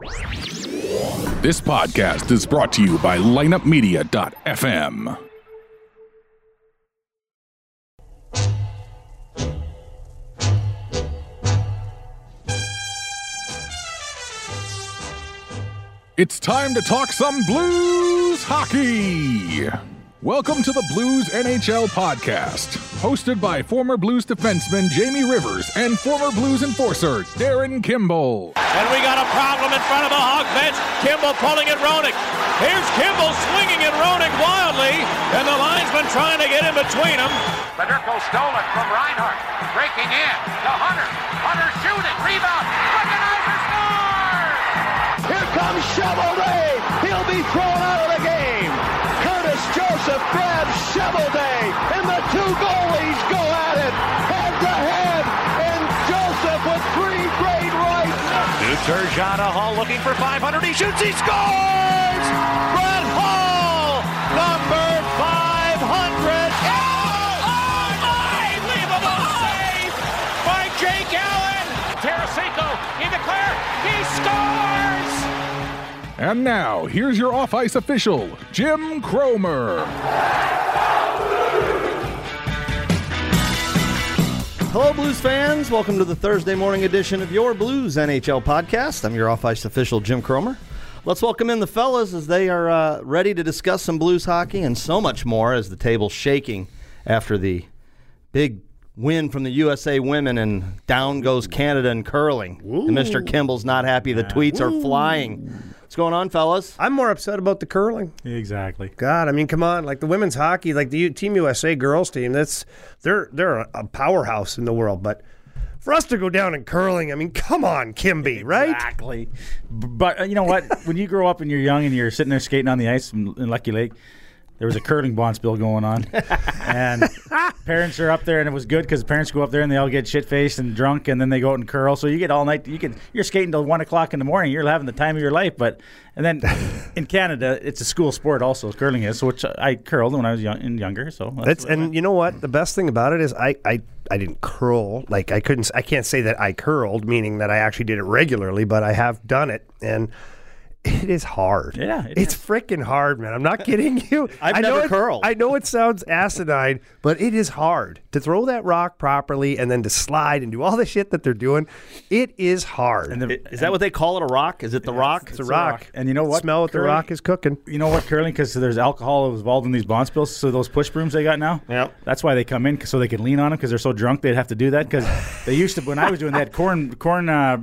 This podcast is brought to you by lineupmedia.fm. It's time to talk some blues hockey. Welcome to the Blues NHL podcast, hosted by former Blues defenseman Jamie Rivers and former Blues enforcer Darin Kimble. And we got a problem in front of the Hawk bench. Kimble pulling at Roenick. Here's Kimble swinging at Roenick wildly, and the linesman trying to get in between them. Federko stole it from Reinhart. Breaking in to Hunter. Hunter shooting. Rebound. Wickenheiser scores! Here comes Shovelday. He'll be thrown out of the game. Curtis Joseph grabs Shovelday, and the Turgeon Hull looking for 500. He shoots. He scores! Brett Hull, number 500. Oh, unbelievable save by Jake Allen. Tarasenko in the clear. He scores! And now, here's your off ice official, Jim Cromer. Hello, Blues fans. Welcome to the Thursday morning edition of your Blues NHL podcast. I'm your off ice official, Jim Cromer. Let's welcome in the fellas as they are uh, ready to discuss some Blues hockey and so much more as the table's shaking after the big win from the USA women and down goes Canada in curling. And Mr. Kimble's not happy. The tweets are flying. What's going on, fellas? I'm more upset about the curling. Exactly. God, I mean, come on, like the women's hockey, like the U- Team USA girls team, that's they're they're a, a powerhouse in the world. But for us to go down in curling, I mean, come on, Kimby, right? Exactly. But uh, you know what? when you grow up and you're young and you're sitting there skating on the ice in, in Lucky Lake, there was a curling bonspiel going on, and parents are up there, and it was good because parents go up there and they all get shit faced and drunk, and then they go out and curl. So you get all night. You can you're skating till one o'clock in the morning. You're having the time of your life. But and then in Canada, it's a school sport also. Curling is, which I curled when I was young and younger. So That's what I- and you know what? The best thing about it is I, I I didn't curl. Like I couldn't. I can't say that I curled, meaning that I actually did it regularly, but I have done it and. It is hard. Yeah, it it's freaking hard, man. I'm not kidding you. I've I know never it- curled. I know it sounds asinine, but it is hard to throw that rock properly and then to slide and do all the shit that they're doing. It is hard. and the, Is that what they call it? A rock? Is it the rock? it's a rock. And you know what? Smell what the rock is cooking. You know what, curling? Because there's alcohol involved in these bonspiels. So those push brooms they got now, Yep. that's why they come in so they can lean on them because they're so drunk they'd have to do that. Because they used to when I was doing that corn corn. Uh,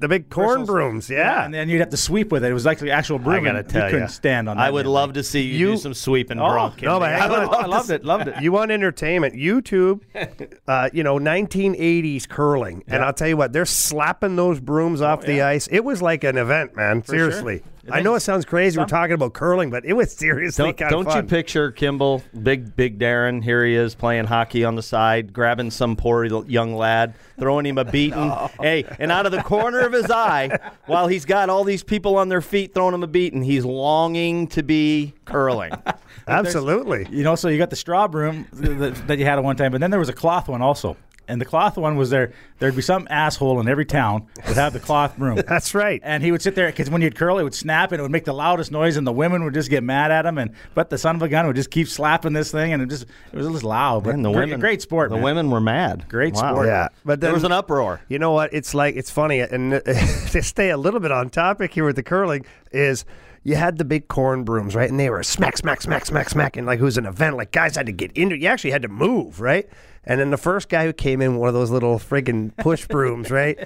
The big corn bristles. brooms, yeah. and then you'd have to sweep with it. It was like the actual broom. I gotta tell you couldn't stand on that. I would damn love thing. to see you, You- do some sweeping, Oh, bro. no, but Kimby. I, would on. love I loved it. Loved it. You want entertainment? YouTube, uh, you know, 1980s curling, and I'll tell you what, they're slapping those brooms off the ice. It was like an event, man. Seriously, I know it sounds crazy. We're talking about curling, but it was seriously Don't, kind don't of you picture Kimble, big big Darren? Here he is playing hockey on the side, grabbing some poor young lad, throwing him a beating. Hey, and out of the corner of his eye, while he's got all these people on their feet throwing him a beating, he's longing to be curling. Absolutely. You know, so you got the straw broom that, that you had at one time, but then there was a cloth one also. And the cloth one was there. There'd be some asshole in every town would have the cloth broom. That's right. And he would sit there because when you'd curl, it would snap and it would make the loudest noise, and the women would just get mad at him. And but the son of a gun would just keep slapping this thing, and it just it was just loud. But And the great, women, great sport. The man. women were mad. Great Wow. sport. Yeah, but then There was an uproar. You know what? It's like it's funny, and to stay a little bit on topic here with the curling is you had the big corn brooms, right? And they were smack, smack, smack, smack, smack, and like it was an event. Like guys had to get into. You actually had to move, right? And then the first guy who came in one of those little friggin' push brooms, right?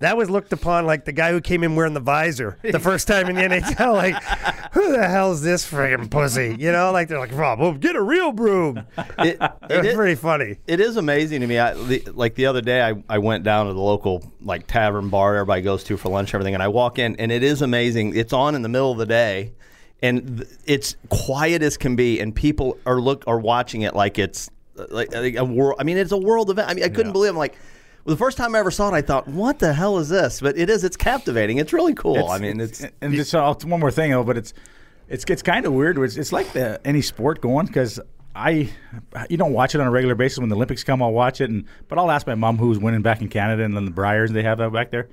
That was looked upon like the guy who came in wearing the visor the first time in the NHL. Like, who the hell's this friggin' pussy? You know, like they're like, Rob, well, get a real broom. It, It it was pretty funny. It is amazing to me. I, the, like the other day, I, I went down to the local like tavern bar everybody goes to for lunch, and everything, and I walk in, and it is amazing. It's on in the middle of the day, and th- it's quiet as can be, and people are look are watching it like it's like, a world. I mean, it's a world event. I mean, I couldn't believe. I'm like. Well, the first time I ever saw it, I thought, "What the hell is this?" But it is. It's captivating. It's really cool. I mean, it's, and just uh, one more thing, though, but it's it's it's kind of weird. It's, it's like the, any sport going because I you don't watch it on a regular basis. When the Olympics come, I'll watch it, and but I'll ask my mom who's winning back in Canada and then the Briers they have out back there.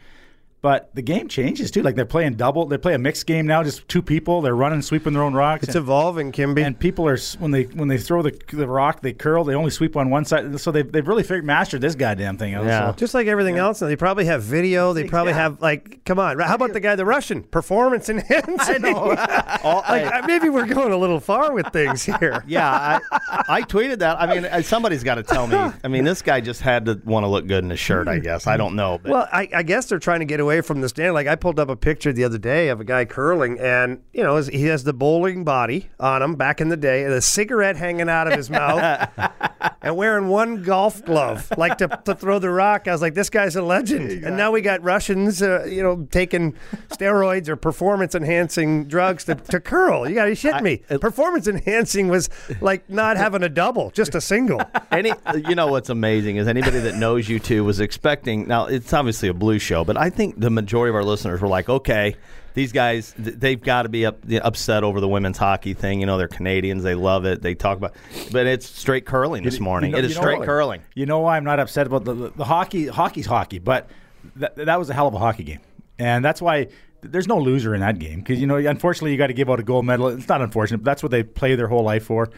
But the game changes too. Like they're playing double. They play a mixed game now, just two people. They're running, sweeping their own rocks. It's and, evolving, Kimby. and people are when they when they throw the, the rock, they curl. They only sweep on one side. So they've, they've really figured mastered this goddamn thing. out. Yeah. So- Just like everything else, they probably have video. They probably have like, come on. How about the guy, the Russian performance enhancing? I know. like uh, maybe we're going a little far with things here. Yeah, I, I tweeted that. I mean, uh, somebody's got to tell me. I mean, this guy just had to want to look good in his shirt. I guess I don't know. But Well, I, I guess they're trying to get away from the stand. Like I pulled up a picture the other day of a guy curling, and you know he has the bowling body on him back in the day, and a cigarette hanging out of his mouth, and wearing one golf glove, like to, to throw the rock. I was like, this guy's a legend. And now we got Russians, uh, you know, taking steroids or performance enhancing drugs to, to curl. You got to shit me. performance enhancing was like not having a double, just a single. any, you know what's amazing is anybody that knows you two was expecting. Now it's obviously a blue show, but I think the majority of our listeners were like, okay. These guys, they've got to be up, upset over the women's hockey thing. You know, they're Canadians; they love it. They talk about, but it's straight curling this morning. You know- it is straight what? curling. You know why I'm not upset about the, the, the hockey? Hockey's hockey, but that, that was a hell of a hockey game, and that's why there's no loser in that game because you know unfortunately you got to give out a gold medal. It's not unfortunate, but that's what they play their whole life for.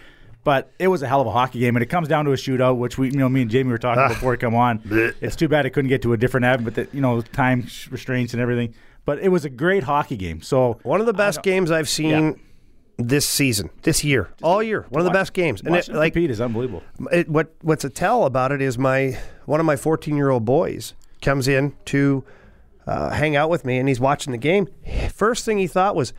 But it was a hell of a hockey game, and it comes down to a shootout, which we, you know, me and Jamie were talking Ah. before it come on. It's too bad it couldn't get to a different avenue, but the, you know, time restraints and everything. But it was a great hockey game. So One of the best games I've seen this season, this year, all year. One of the best games. And it, like compete is unbelievable. it, what what's a tell about it is my one of my 14 year old boys comes in to uh, hang out with me, and he's watching the game. First thing he thought was,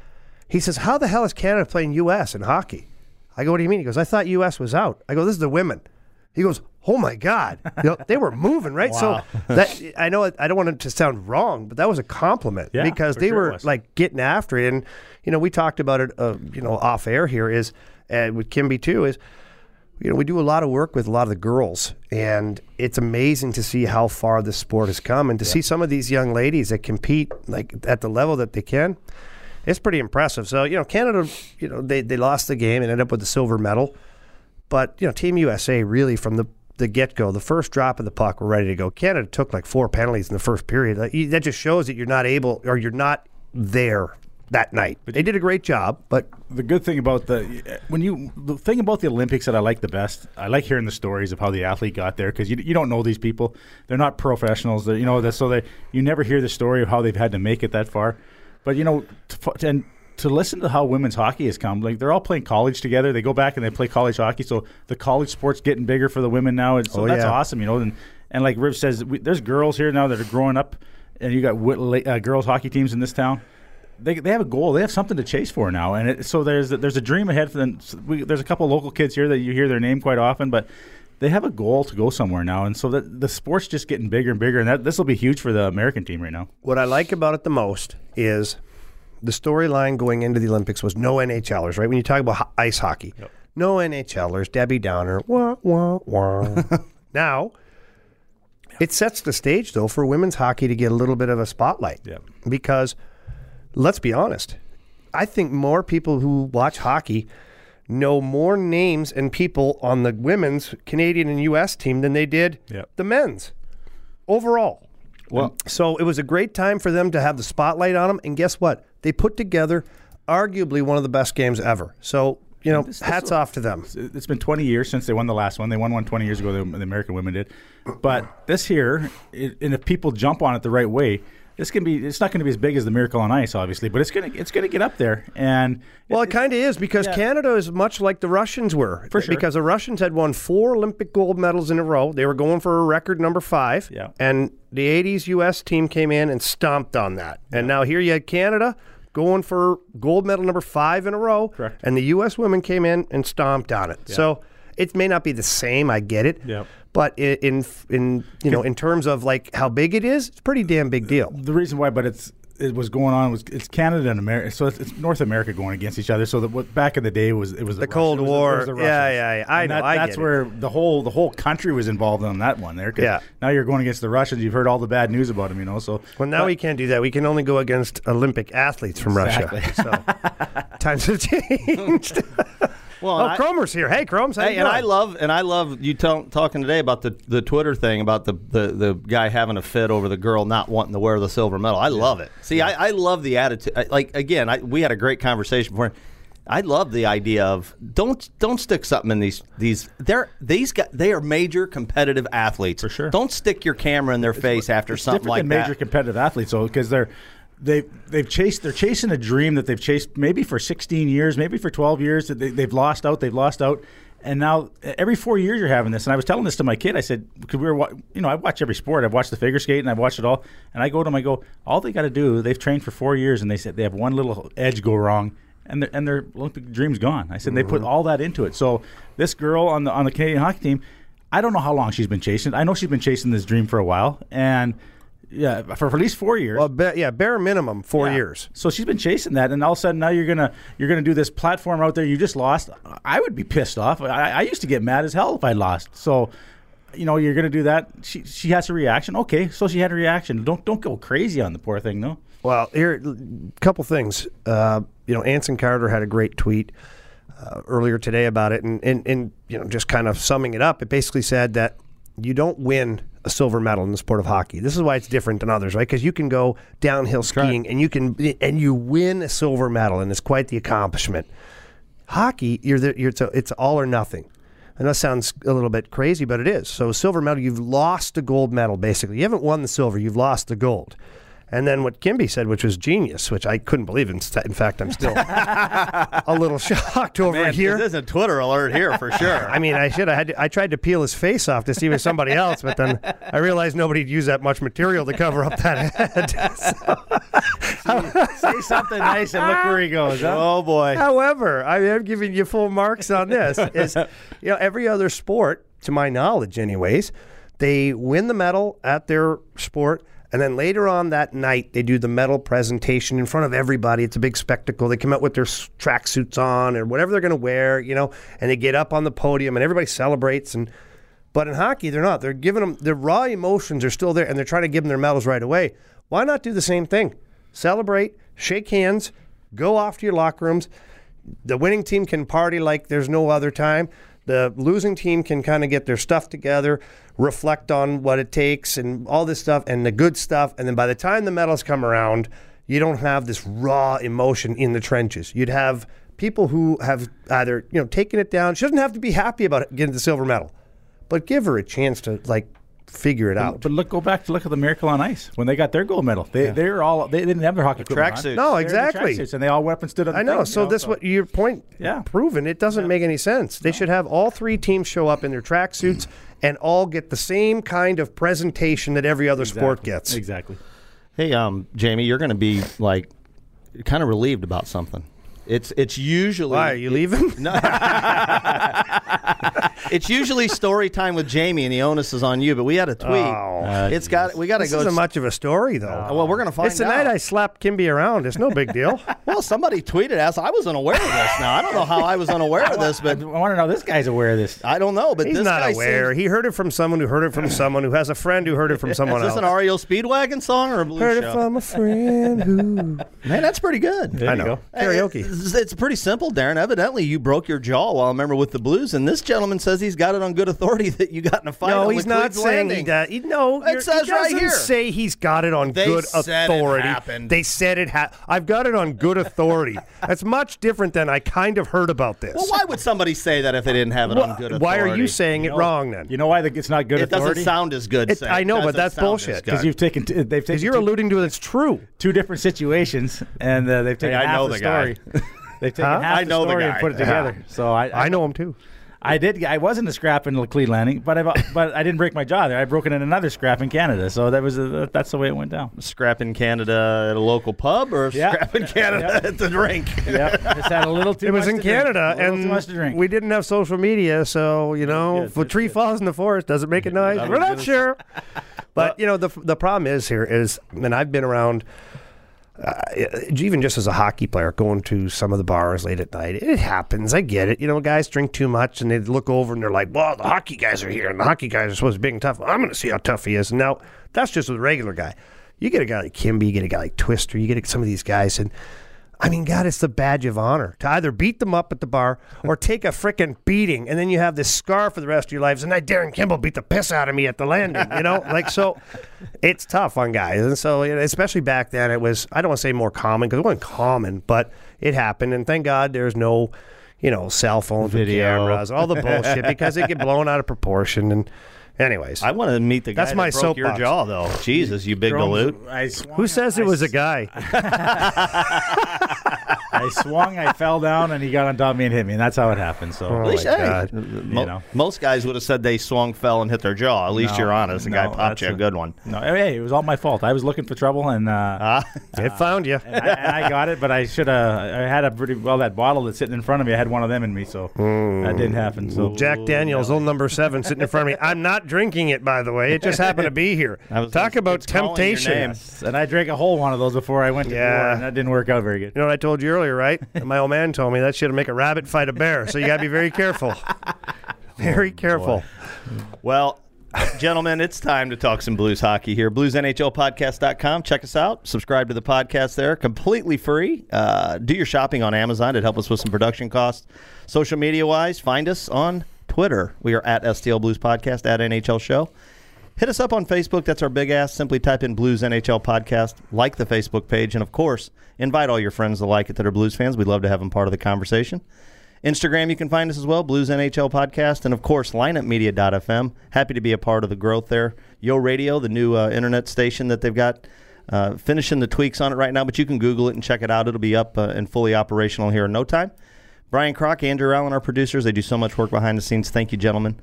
he says, "How the hell is Canada playing U.S. in hockey?" I go, "What do you mean?" He goes, "I thought U.S. was out." I go, "This is the women." He goes, "Oh my God!" You know, they were moving right. So that I know I don't want it to sound wrong, but that was a compliment Yeah, because they sure were like getting after it. And you know, we talked about it, uh, you know, off air here is, and with Kimby too is you know, we do a lot of work with a lot of the girls, and it's amazing to see how far the sport has come, and to see some of these young ladies that compete like at the level that they can. It's pretty impressive. So you know, Canada, you know, they they lost the game and ended up with the silver medal, but you know, Team USA really from the the get go, the first drop of the puck, were ready to go. Canada took like four penalties in the first period. That just shows that you're not able or you're not there that night. But They did a great job, but the good thing about the when you the thing about the Olympics that I like the best, I like hearing the stories of how the athlete got there because you, you don't know these people. They're not professionals. They're, you know, that so they you never hear the story of how they've had to make it that far. But you know, to, and to listen to how women's hockey has come, like they're all playing college together. They go back and they play college hockey. So the college sport's getting bigger for the women now. And so Oh, that's yeah. awesome. You know, and and like Riv says, we, there's girls here now that are growing up, and you got uh, girls hockey teams in this town they, they have a goal. They have something to chase for now, and it, so there's there's a dream ahead for them. We, there's a couple of local kids here that you hear their name quite often, but they have a goal to go somewhere now, and so that the sport's just getting bigger and bigger, and that this will be huge for the American team right now. What I like about it the most is the storyline going into the Olympics was no NHLers, right? When you talk about ho- ice hockey, no NHLers, Debbie Downer, wah, wah, wah. now, it sets the stage, though, for women's hockey to get a little bit of a spotlight. Yep. Because, let's be honest, I think more people who watch hockey know more names and people on the women's Canadian and U.S. team than they did Yep. the men's overall. Well, So it was a great time for them to have the spotlight on them. And guess what? They put together arguably one of the best games ever. So, you know, this- this hats will- off to them. It's been 20 years since they won the last one. They won one 20 years ago. The, the American women did, but this here, it, and if people jump on it the right way. This can be. It's not going to be as big as the Miracle on Ice, obviously, but it's gonna. It's gonna get up there. And Well, it kind of is because Yeah. Canada is much like the Russians were. For sure. Because the Russians had won four Olympic gold medals in a row. They were going for a record number five. Yeah. And the 80s U.S. team came in and stomped on that. And now here you had Canada going for gold medal number five in a row. Correct. And the U.S. women came in and stomped on it. So it may not be the same. I get it. Yeah. But in in you know in terms of like how big it is, it's a pretty damn big deal. the reason why, but it's it was going on was it's Canada and America, so it's, it's North America going against each other. So that what back in the day was it was the, The Cold Russians- was War. it was the Yeah, yeah, yeah. I And know, that- I that's get it. where the whole the whole country was involved on that one there. 'cause Yeah. Now you're going against the Russians. You've heard all the bad news about them, you know. So Well, now we can't do that. We can only go against Olympic athletes from Exactly. Russia. So times have changed. Well, oh, I- Cromer's here. Hey, Cromes. How Hey, and? I love and I love you tell, talking today about the, the Twitter thing about the, the, the guy having a fit over the girl not wanting to wear the silver medal. I love it. See, I, I love the attitude. I, like again, I, we had a great conversation before. I love the idea of don't don't stick something in these these they're these guys they are major competitive athletes For sure. Don't stick your camera in their face after It's something like than that. major competitive athletes, because they're they they've chased they're chasing a dream that they've chased maybe for 16 years, maybe for 12 years that they, they've lost out, they've lost out, and now every four years you're having this. And I was telling this to my kid. I said because we were wa- you know I watch every sport. I've watched the figure skate and I've watched it all. And I go to them. I go all they got to do. They've trained for four years and they said they have one little edge go wrong. And their, and their Olympic dream's gone. I said they put mm-hmm. all that into it. So this girl on the on the Canadian hockey team, I don't know how long she's been chasing. I know she's been chasing this dream for a while, and yeah, for, for at least four years. well, ba- yeah, bare minimum four Yeah. years. So she's been chasing that, and all of a sudden now you're gonna you're gonna do this platform out there. You just lost. I would be pissed off. I, I used to get mad as hell if I lost. So, you know, you're gonna do that. She she has a reaction. Okay, so she had a reaction. Don't don't go crazy on the poor thing, no. Well, here, a couple things. Uh, you know, Anson Carter had a great tweet uh, earlier today about it, and, and and you know, just kind of summing it up, it basically said that you don't win a silver medal in the sport of hockey. This is why it's different than others, right? Because you can go downhill skiing and you can and you win a silver medal, and it's quite the accomplishment. Hockey, you're the, you're it's, a, it's all or nothing. And that sounds a little bit crazy, but it is. So a silver medal, you've lost the gold medal basically. You haven't won the silver, you've lost the gold. And then what Kimby said, which was genius, which I couldn't believe. In, in fact, I'm still a little shocked over Man, here. This is a Twitter alert here for sure. I mean, I should have had. To, I tried to peel his face off to see if it was somebody else, but then I realized nobody'd use that much material to cover up that head. so, Say something nice and look where he goes. Huh? oh boy. However, I am giving you full marks on this. Is you know every other sport, to my knowledge, anyways, they win the medal at their sport. And then later on that night, they do the medal presentation in front of everybody. It's a big spectacle. They come out with their tracksuits on or whatever they're going to wear, you know, and they get up on the podium and everybody celebrates. And but in hockey, they're not. They're giving them their raw emotions are still there, and they're trying to give them their medals right away. Why not do the same thing? Celebrate, shake hands, go off to your locker rooms. The winning team can party like there's no other time. The losing team can kind of get their stuff together, reflect on what it takes, and all this stuff, and the good stuff. And then by the time the medals come around, you don't have this raw emotion in the trenches. You'd have people who have either you know taken it down. She doesn't have to be happy about it, getting the silver medal but give her a chance to like figure it out. But look, go back to look at the Miracle on Ice when they got their gold medal. They they're all they didn't have their hockey equipment on. Tracksuits. They're no, in the exactly. tracksuits, and they all went up stood on. The I know. thing, so you know, this what your point Yeah. proven. It doesn't make any sense. They should have all three teams show up in their tracksuits and all get the same kind of presentation that every other sport gets. exactly. Hey, um, Jamie, you're going to be like kind of relieved about something. It's it's usually Why are you leaving? No. It's usually story time with Jamie, and the onus is on you. But we had a oh. tweet. Oh. it's got we got to This go. isn't much of a story, though. Uh, well, we're gonna find out. it's the out. night I slapped Kimby around. It's no big deal. well, somebody tweeted us. I was unaware of this. Now I don't know how I was unaware of this, but I but want to know this guy's aware of this. I don't know. But He's this not guy aware. seems- He heard it from someone who heard it from someone who has a friend who heard it from someone else. is this else. an REO Speedwagon song or a blues heard show? it from a friend who. Man, that's pretty good. I know. Karaoke. It's, it's pretty simple, Darren. Evidently, you broke your jaw while I remember with the blues, and this gentleman says he's got it on good authority that you got in a fight. No, on he's the not saying Landing. he does. He, no, It you're- says he right doesn't here. say he's got it on They good said it authority. happened. They said it. Ha- I've got it on good authority. That's much different than I kind of heard about this. Well, why would somebody say that if they didn't have it on good authority? Why are you saying it wrong then? You know why it's not good authority? It doesn't sound as good. It- I know, but that's bullshit. because you've taken t- they've taken Because you're two, alluding to it. it's true. two different situations and uh, they've taken I half know the, the guy. story. they've taken Huh? half I the know the story guy. and put it together. So I, I know him too. I did. I was in a scrap in Laclede Landing, but I but I didn't break my jaw there. I broke it in another scrap in Canada. So that was uh, a, that's the way it went down. Scrap in Canada at a local pub or Yeah. scrap in Canada at the drink? Yep, just had a little too. It was in to. Canada, A little too and much to drink. we didn't have social media, so you know, good, if a tree good. falls in the forest, does it make a noise? We're not sure. But you know, the the problem is here is, and I've been around. Uh, even just as a hockey player, going to some of the bars late at night, it happens. I get it. You know, guys drink too much and they look over and they're like, "Well, the hockey guys are here, and the hockey guys are supposed to be tough. I'm going to see how tough he is." Now that's just a regular guy. You get a guy like Kimby, you get a guy like Twister, you get some of these guys, and I mean, God, it's the badge of honor to either beat them up at the bar or take a frickin' beating, and then you have this scar for the rest of your lives. And I Darin Kimble beat the piss out of me at the landing, you know, like so. It's tough on guys, and so you know, especially back then, it was I don't want to say more common because it wasn't common, but it happened, and thank God there's no, you know, cell phones, Video. cameras, all the bullshit because it get blown out of proportion. And anyways, I want to meet the guy That's that my broke your soapbox. jaw, though. Jesus, you big galoot. Who says it was a s- guy? I swung, I fell down, and he got on top of me and hit me, and that's how it happened. So Oh, At least, my hey, God. mo- You know. most guys would have said they swung, fell, and hit their jaw. At least No, you're honest. The guy popped you a a- good one. no, hey, it was all my fault. I was looking for trouble, and uh, Ah, it found you. and, I, and I got it. But I should have. I had a pretty well that bottle that's sitting in front of me. I had one of them in me, so that didn't happen. So Jack Daniels, old number seven, sitting in front of me. I'm not drinking it, by the way. It just happened to be here. Was- Talk about it's calling your temptation. name. and I drank a whole one of those before I went to Yeah. war, and that didn't work out very good. You know what I told you earlier, right? My old man told me that should make a rabbit fight a bear. So you got to be very careful. Very careful. Well, gentlemen, it's time to talk some blues hockey here. BluesNHLpodcast.com. Check us out. Subscribe to the podcast there. Completely free. Uh, do your shopping on Amazon. It help us with some production costs. Social media wise, find us on Twitter. We are at STL Blues Podcast, at NHL Show. Hit us up on Facebook. That's our big ass. Simply type in Blues NHL Podcast. Like the Facebook page. And of course, invite all your friends to like it that are Blues fans. We'd love to have them part of the conversation. Instagram, you can find us as well, Blues NHL Podcast, and of course, lineupmedia.fm. Happy to be a part of the growth there. Yo Radio, the new uh, internet station that they've got, uh, finishing the tweaks on it right now, but you can Google it and check it out. It'll be up uh, and fully operational here in no time. Brian Crock, Andrew Allen, our producers, they do so much work behind the scenes. Thank you, gentlemen.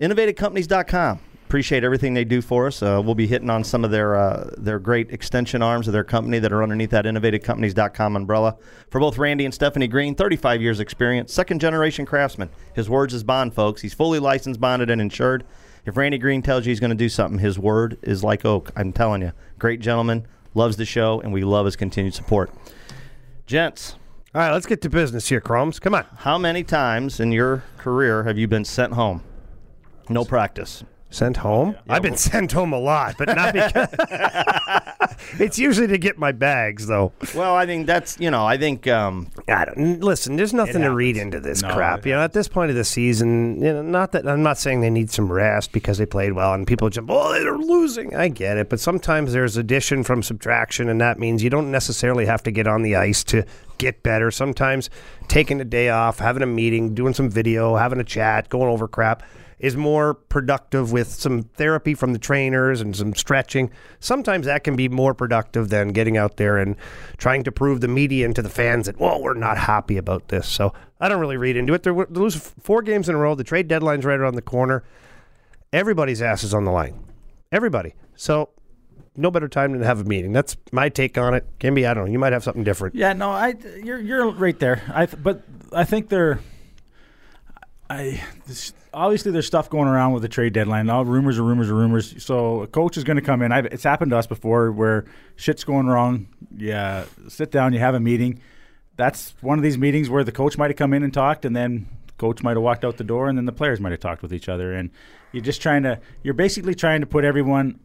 InnovativeCompanies.com. Appreciate everything they do for us. Uh, we'll be hitting on some of their uh, their great extension arms of their company that are underneath that InnovativeCompanies.com umbrella. For both Randy and Stephanie Green, 35 years experience, second generation craftsman. His words is bond, folks. He's fully licensed, bonded, and insured. If Randy Green tells you he's going to do something, his word is like oak. I'm telling you. Great gentleman, loves the show, and we love his continued support. Gents, All right, let's get to business here, Cromes. Come on. how many times in your career have you been sent home? No practice. Sent home? I've been sent home a lot, but not because. it's usually to get my bags, though. Well, I think that's you know I think um, I don't, listen, there's nothing to read into this No, crap. You know, at this point of the season, you know, not that I'm not saying they need some rest because they played well and people jump, oh, they're losing. I get it, but sometimes there's addition from subtraction, and that means you don't necessarily have to get on the ice to get better. Sometimes taking a day off, having a meeting, doing some video, having a chat, going over crap is more productive with some therapy from the trainers and some stretching. Sometimes that can be more productive than getting out there and trying to prove the media and to the fans that, well, we're not happy about this. So I don't really read into it. They lose four games in a row. The trade deadline's right around the corner. Everybody's ass is on the line. Everybody. So no better time than to have a meeting. That's my take on it. Can be, I don't know. You might have something different. Yeah, no, I you're you're right there. I but I think they're I this, obviously there's stuff going around with the trade deadline. All rumors are rumors are rumors. So a coach is going to come in. I've, it's happened to us before where shit's going wrong. Yeah, sit down. You have a meeting. That's one of these meetings where the coach might have come in and talked, and then coach might have walked out the door, and then the players might have talked with each other. And you're just trying to. You're basically trying to put everyone.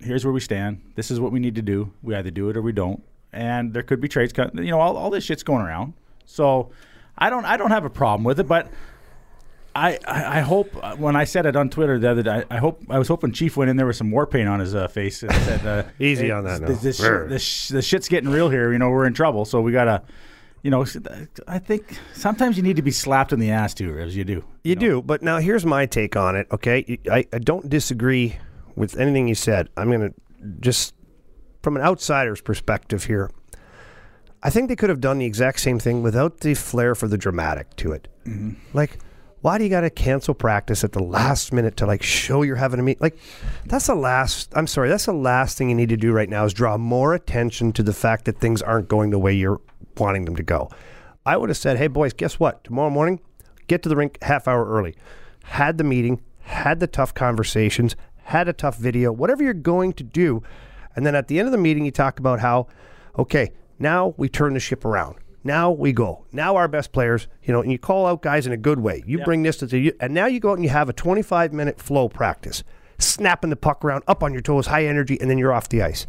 Here's where we stand. This is what we need to do. We either do it or we don't. And there could be trades. cut- You know, all, all this shit's going around. So I don't. I don't have a problem with it, but. I, I I hope uh, when I said it on Twitter the other day, I hope I was hoping Chief went in there with some war paint on his uh, face and said, uh, Easy "Hey, on that. This, this, Brr. shit, this, sh- this shit's getting real here. You know, we're in trouble. So we gotta, you know, I think sometimes you need to be slapped in the ass too, as you do. You do, but now here's my take on it. Okay, I, I don't disagree with anything you said. I'm going to just from an outsider's perspective here. I think they could have done the exact same thing without the flair for the dramatic to it. Like, why do you got to cancel practice at the last minute to like show you're having a meet? Like, that's the last. I'm sorry, that's the last thing you need to do right now is draw more attention to the fact that things aren't going the way you're wanting them to go. I would have said, hey boys, guess what? Tomorrow morning, get to the rink half hour early. Had the meeting, had the tough conversations, had a tough video, whatever you're going to do. And then at the end of the meeting, you talk about how, okay, now we turn the ship around. Now we go. Now our best players, you know, and you call out guys in a good way. You bring this to the, and now you go out and you have a 25 minute flow practice, snapping the puck around, up on your toes, high energy, and then you're off the ice.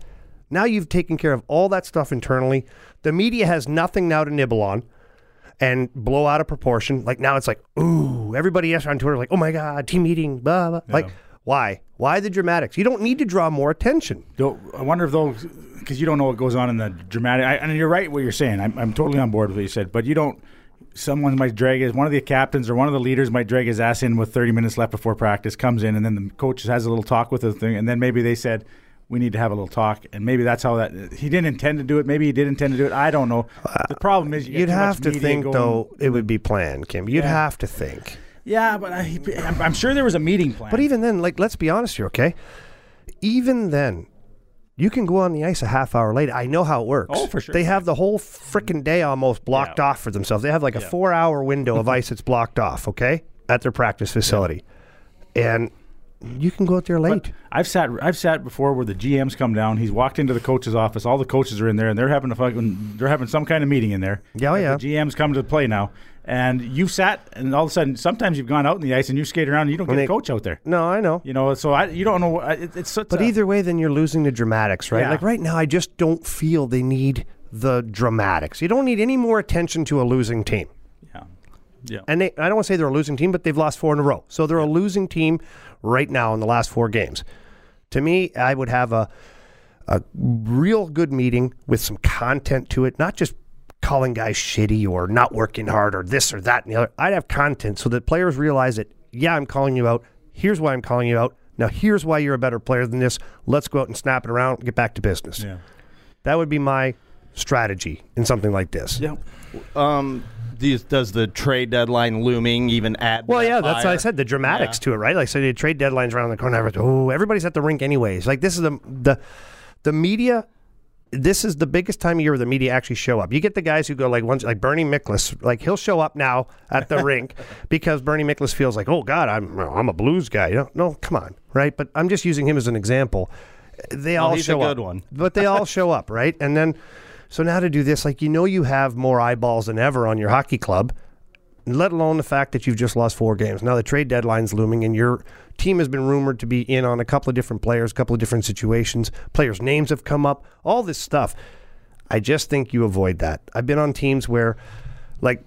Now you've taken care of all that stuff internally. The media has nothing now to nibble on and blow out of proportion. Like now it's like, ooh, everybody else on Twitter like, oh my god, team meeting, blah blah. Like, why? Why the dramatics? You don't need to draw more attention. Though, I wonder if those, because you don't know what goes on in the dramatic. I, and you're right what you're saying. I'm, I'm totally on board with what you said, but you don't. Someone might drag his one of the captains or one of the leaders might drag his ass in with 30 minutes left before practice. Comes in and then the coach has a little talk with the thing, and then maybe they said. We need to have a little talk, and maybe that's how that. He didn't intend to do it. Maybe he did intend to do it. I don't know. Uh, the problem is, you you'd have to think going- though it would be planned, Kim. You'd Yeah. have to think. Yeah, but I, I'm, I'm sure there was a meeting plan. But even then, like, let's be honest here, okay? Even then, you can go on the ice a half hour later. I know how it works. Oh, for sure. They have the whole freaking day almost blocked Yeah. off for themselves. They have like a four hour window of ice that's blocked off, okay, at their practice facility. And you can go out there late. I've sat I've sat before where the GMs come down. He's walked into the coach's office. All the coaches are in there, and they're having a fucking they're having some kind of meeting in there. Yeah, oh, yeah. The GMs come to play now, and you've sat, and all of a sudden, sometimes you've gone out in the ice and you skate around, and you don't get When a coach out there. No, I know. You know, so I you don't know. It, it's such But a- either way, then you're losing the dramatics, right? Yeah. Like right now, I just don't feel they need the dramatics. You don't need any more attention to a losing team. yeah, yeah. And they, I don't want to say they're a losing team, but they've lost four in a row. So they're a losing team right now in the last four games. To me, I would have a a real good meeting with some content to it, not just calling guys shitty or not working hard or this or that and the other. I'd have content so that players realize that, yeah, I'm calling you out. Here's why I'm calling you out. Now, here's why you're a better player than this. Let's go out and snap it around and get back to business. yeah. That would be my strategy in something like this. Yeah. Um, these, does the trade deadline looming even add? Well, that yeah, that's what I said. The dramatics to it, right? Like, so the trade deadlines around the corner. Oh, everybody's at the rink anyways. Like, this is the the the media. This is the biggest time of year where the media actually show up. You get the guys who go like once, like Bernie Miklasz, like he'll show up now at the rink because Bernie Miklasz feels like, oh God, I'm I'm a blues guy. You know, no, come on, right? But I'm just using him as an example. They all he's a show good up, one. but they all show up, right? And then, so now to do this, like you know, you have more eyeballs than ever on your hockey club let alone the fact that you've just lost four games. Now the trade deadline's looming, and your team has been rumored to be in on a couple of different players, a couple of different situations. Players' names have come up, all this stuff. I just think you avoid that. I've been on teams where, like,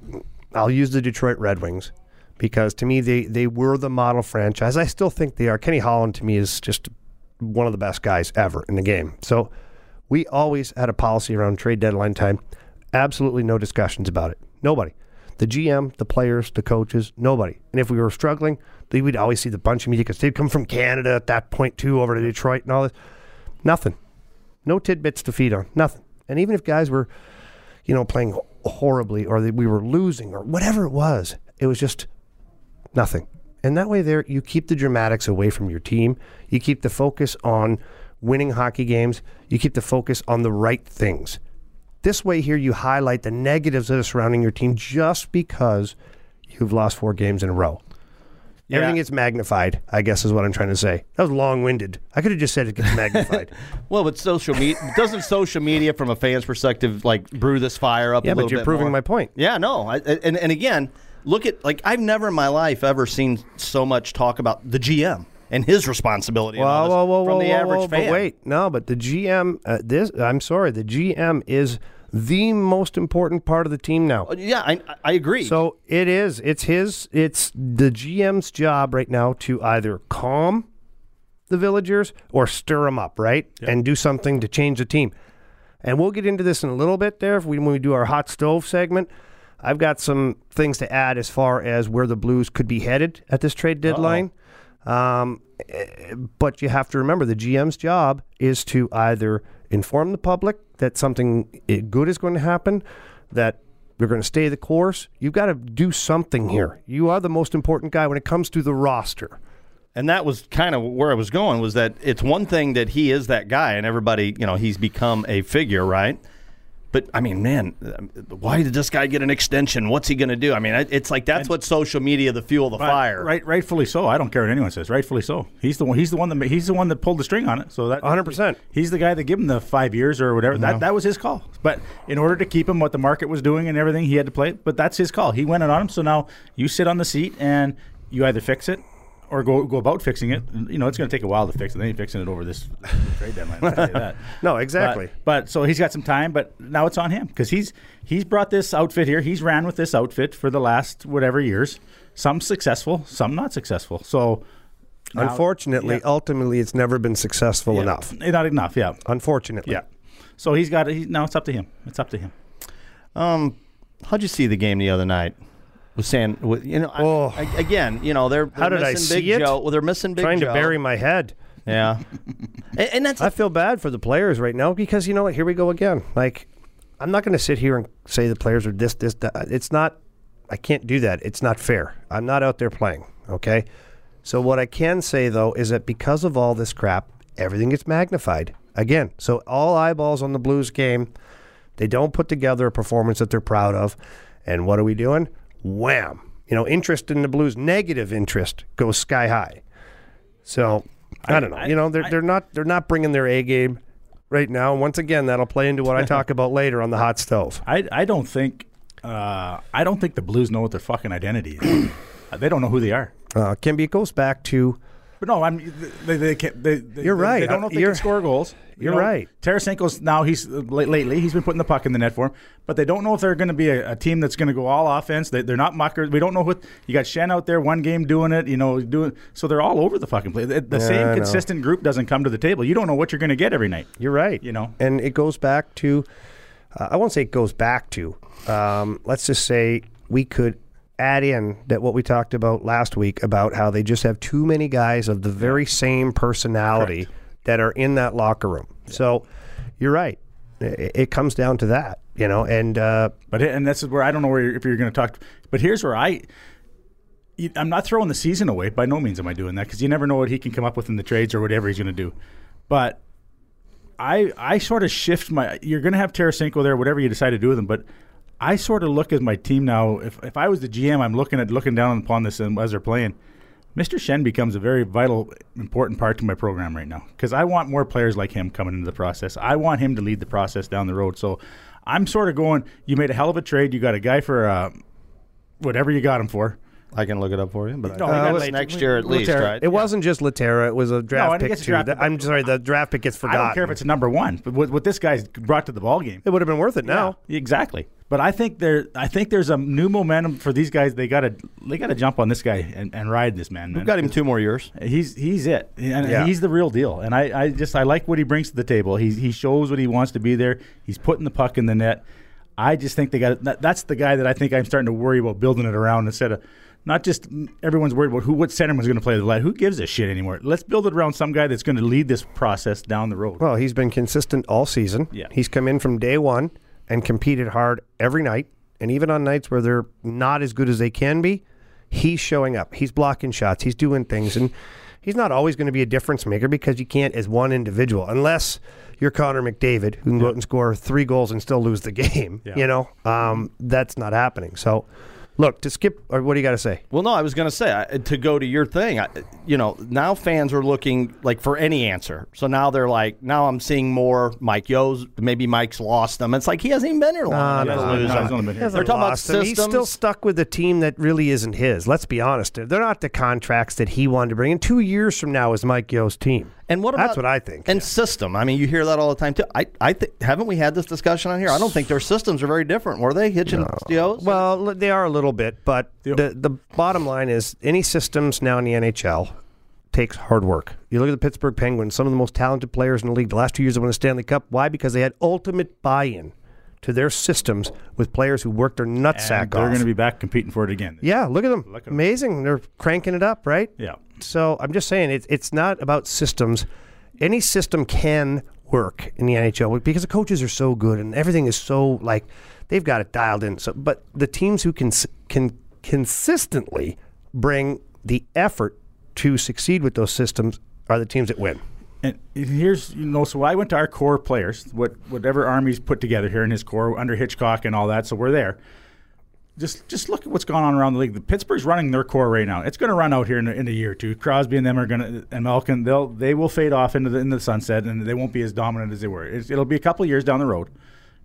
I'll use the Detroit Red Wings because to me they they were the model franchise. I still think they are. Kenny Holland to me is just one of the best guys ever in the game. So we always had a policy around trade deadline time. Absolutely no discussions about it. Nobody. The GM, the players, the coaches, nobody. And if we were struggling, they would always see the bunch of media because they'd come from Canada at that point too, over to Detroit and all this. Nothing. No tidbits to feed on. Nothing. And even if guys were, you know, playing horribly or that we were losing or whatever it was, it was just nothing. And that way, there you keep the dramatics away from your team. You keep the focus on winning hockey games. You keep the focus on the right things. This way, here you highlight the negatives that are surrounding your team just because you've lost four games in a row. Everything gets magnified, I guess, is what I'm trying to say. That was long winded. I could have just said it gets magnified. Well, but social media doesn't social media, from a fan's perspective, like brew this fire up. yeah, but you're proving more? my point. Yeah, no, I, and and again, look at like I've never in my life ever seen so much talk about the GM and his responsibility and all Whoa, this whoa, whoa, from whoa, the average fan. But wait, no, but the GM, uh, this, I'm sorry, the GM is the most important part of the team now. Uh, Yeah, I, I agree. So it is. It's his. It's the GM's job right now to either calm the villagers or stir them up, right, and do something to change the team. And we'll get into this in a little bit there if we, when we do our hot stove segment. I've got some things to add as far as where the Blues could be headed at this trade deadline. Um, but you have to remember the GM's job is to either inform the public that something good is going to happen, that we're going to stay the course. You've got to do something here. You are the most important guy when it comes to the roster. and that was kind of where I was going was that it's one thing that he is that guy and everybody, you know, he's become a figure, right? But I mean, man, uh, why did this guy get an extension? What's he going to do? I mean, it's like that's what social media, the fuel, the Right, fire. Right, rightfully so. I don't care what anyone says. Rightfully so. He's the one. He's the one that. He's the one that pulled the string on it. So that 100%. He's the guy that gave him the five years or whatever. That that was his call. But in order to keep him what the market was doing and everything, he had to play. But that's his call. He went it on him. So now you sit on the seat and you either fix it or go go about fixing it. You know, it's going to take a while to fix it. They ain't fixing it over this trade deadline. I'll tell you that. No, exactly. But, but so he's got some time, but now it's on him because he's he's brought this outfit here. He's ran with this outfit for the last whatever years. Some successful, some not successful. So now- Unfortunately, yeah. ultimately, it's never been successful Yeah. enough. Not enough. Yeah. Unfortunately. Yeah. So he's got. He, now it's up to him. It's up to him. Um, how'd you see the game the other night? With San, with, you know, Oh. I, again, you know, they're, they're did I missing Big see it? Joe. Well, they're missing Big Trying Joe. to bury my head. Yeah, and, and that's I feel bad for the players right now because you know what? Here we go again. Like, I'm not going to sit here and say the players are this, this, that. It's not. I can't do that. It's not fair. I'm not out there playing. Okay. So what I can say though is that because of all this crap, everything gets magnified again. So all eyeballs on the Blues game. They don't put together a performance that they're proud of. And what are we doing? Wham! You know, interest in the Blues, negative interest goes sky high. So I, don't know. you know, they're they're not they're not bringing their A game right now. And once again, that'll play into what I talk about later on the hot stove. I I don't think. Uh, I don't think the Blues know what their fucking identity is. They don't know who they are. Uh, Kimby, it goes back to But no, I'm. They, they can't. They, they, You're right. They don't know if they You're- can score goals. You you're know, right. Tarasenko's now. He's uh, late- lately. He's been putting the puck in the net for him, but they don't know if they're going to be a, a team that's going to go all offense. They, they're not muckers. We don't know what you got. Schenn out there, one game doing it. You know, doing so they're all over the fucking place. The, the Yeah, I same consistent group doesn't come to the table. You don't know what you're going to get every night. You're right. You know. and it goes back to uh, I won't say it goes back to. Um, let's just say we could add in that what we talked about last week about how they just have too many guys of the very same personality that are in that locker room. So you're right. It, it comes down to that, you know, and uh, But and this is where I don't know where you're, if you're going to talk. But here's where I. I'm not throwing the season away. By no means am I doing that because you never know what he can come up with in the trades or whatever he's going to do. But I I sort of shift my. You're going to have Tarasenko there, whatever you decide to do with him. But I sort of look at my team now. If if I was the GM, I'm looking at looking down upon this as they're playing. Mr. Schenn becomes a very vital, important part to my program right now because I want more players like him coming into the process. I want him to lead the process down the road. So I'm sort of going. You made a hell of a trade. You got a guy for uh, whatever you got him for. I can look it up for you, but No, I, he got uh, late- next year at least, right? it wasn't just Lehtera; it was a draft No, pick too. draft The- I'm sorry, the draft pick gets forgotten. I don't care if it's a number one, but what, what this guy's brought to the ball game. it would have been worth it now. Yeah, exactly. But I think there, I think there's a new momentum for these guys. They got to, they got to jump on this guy and, and ride this man. We've man. got him two more years. He's he's it, and Yeah. he's the real deal. And I, I just I like what he brings to the table. He he shows what he wants to be there. He's putting the puck in the net. I just think they got that, that's the guy that I think I'm starting to worry about building it around instead of not just everyone's worried about who what centerman's going to play the lad. Who gives a shit anymore? Let's build it around some guy that's going to lead this process down the road. Well, he's been consistent all season. Yeah. He's come in from day one and competed hard every night. And even on nights where they're not as good as they can be, he's showing up. He's blocking shots. He's doing things. And he's not always going to be a difference maker because you can't as one individual, unless you're Connor McDavid, who can go out and score three goals and still lose the game. Yeah. You know, um, that's not happening. So, look, to skip, or what do you got to say? Well, no, I was going to say I, to go to your thing. I, you know, now fans are looking like for any answer. So now they're like, now I'm seeing more Mike Yeo's. Maybe Mike's lost them. It's like he hasn't even been here long No, enough no, lose no, he's only been here. They're talking about Lost him. systems. He's still stuck with a team that really isn't his. Let's be honest. They're not the contracts that he wanted to bring in. Two years from now is Mike Yeo's team. And what about That's what I think. And system. I mean, you hear that all the time too. I, I th- haven't we had this discussion on here? I don't think their systems are very different. Were they hitching Steos? Well, they are a little bit, but the the bottom line is any systems now in the NHL takes hard work. You look at the Pittsburgh Penguins, some of the most talented players in the league. The last two years they won the Stanley Cup. Why? Because they had ultimate buy-in to their systems with players who worked their nutsack And they're off. going to be back competing for it again. yeah, look at them. Look at 'em. Amazing. They're cranking it up, right? Yeah. So I'm just saying it's it's not about systems. Any system can work in the NHL because the coaches are so good and everything is so like they've got it dialed in. So, but the teams who can can consistently bring the effort to succeed with those systems are the teams that win. And here's you know, so I went to our core players, what whatever Army's put together here in his core under Hitchcock and all that. So we're there. Just just look at what's going on around the league. The Pittsburgh's running their core right now. It's going to run out here in a, in a year or two. Crosby and them are going to and Malkin they'll they will fade off into the into the sunset and they won't be as dominant as they were. It's, it'll be a couple of years down the road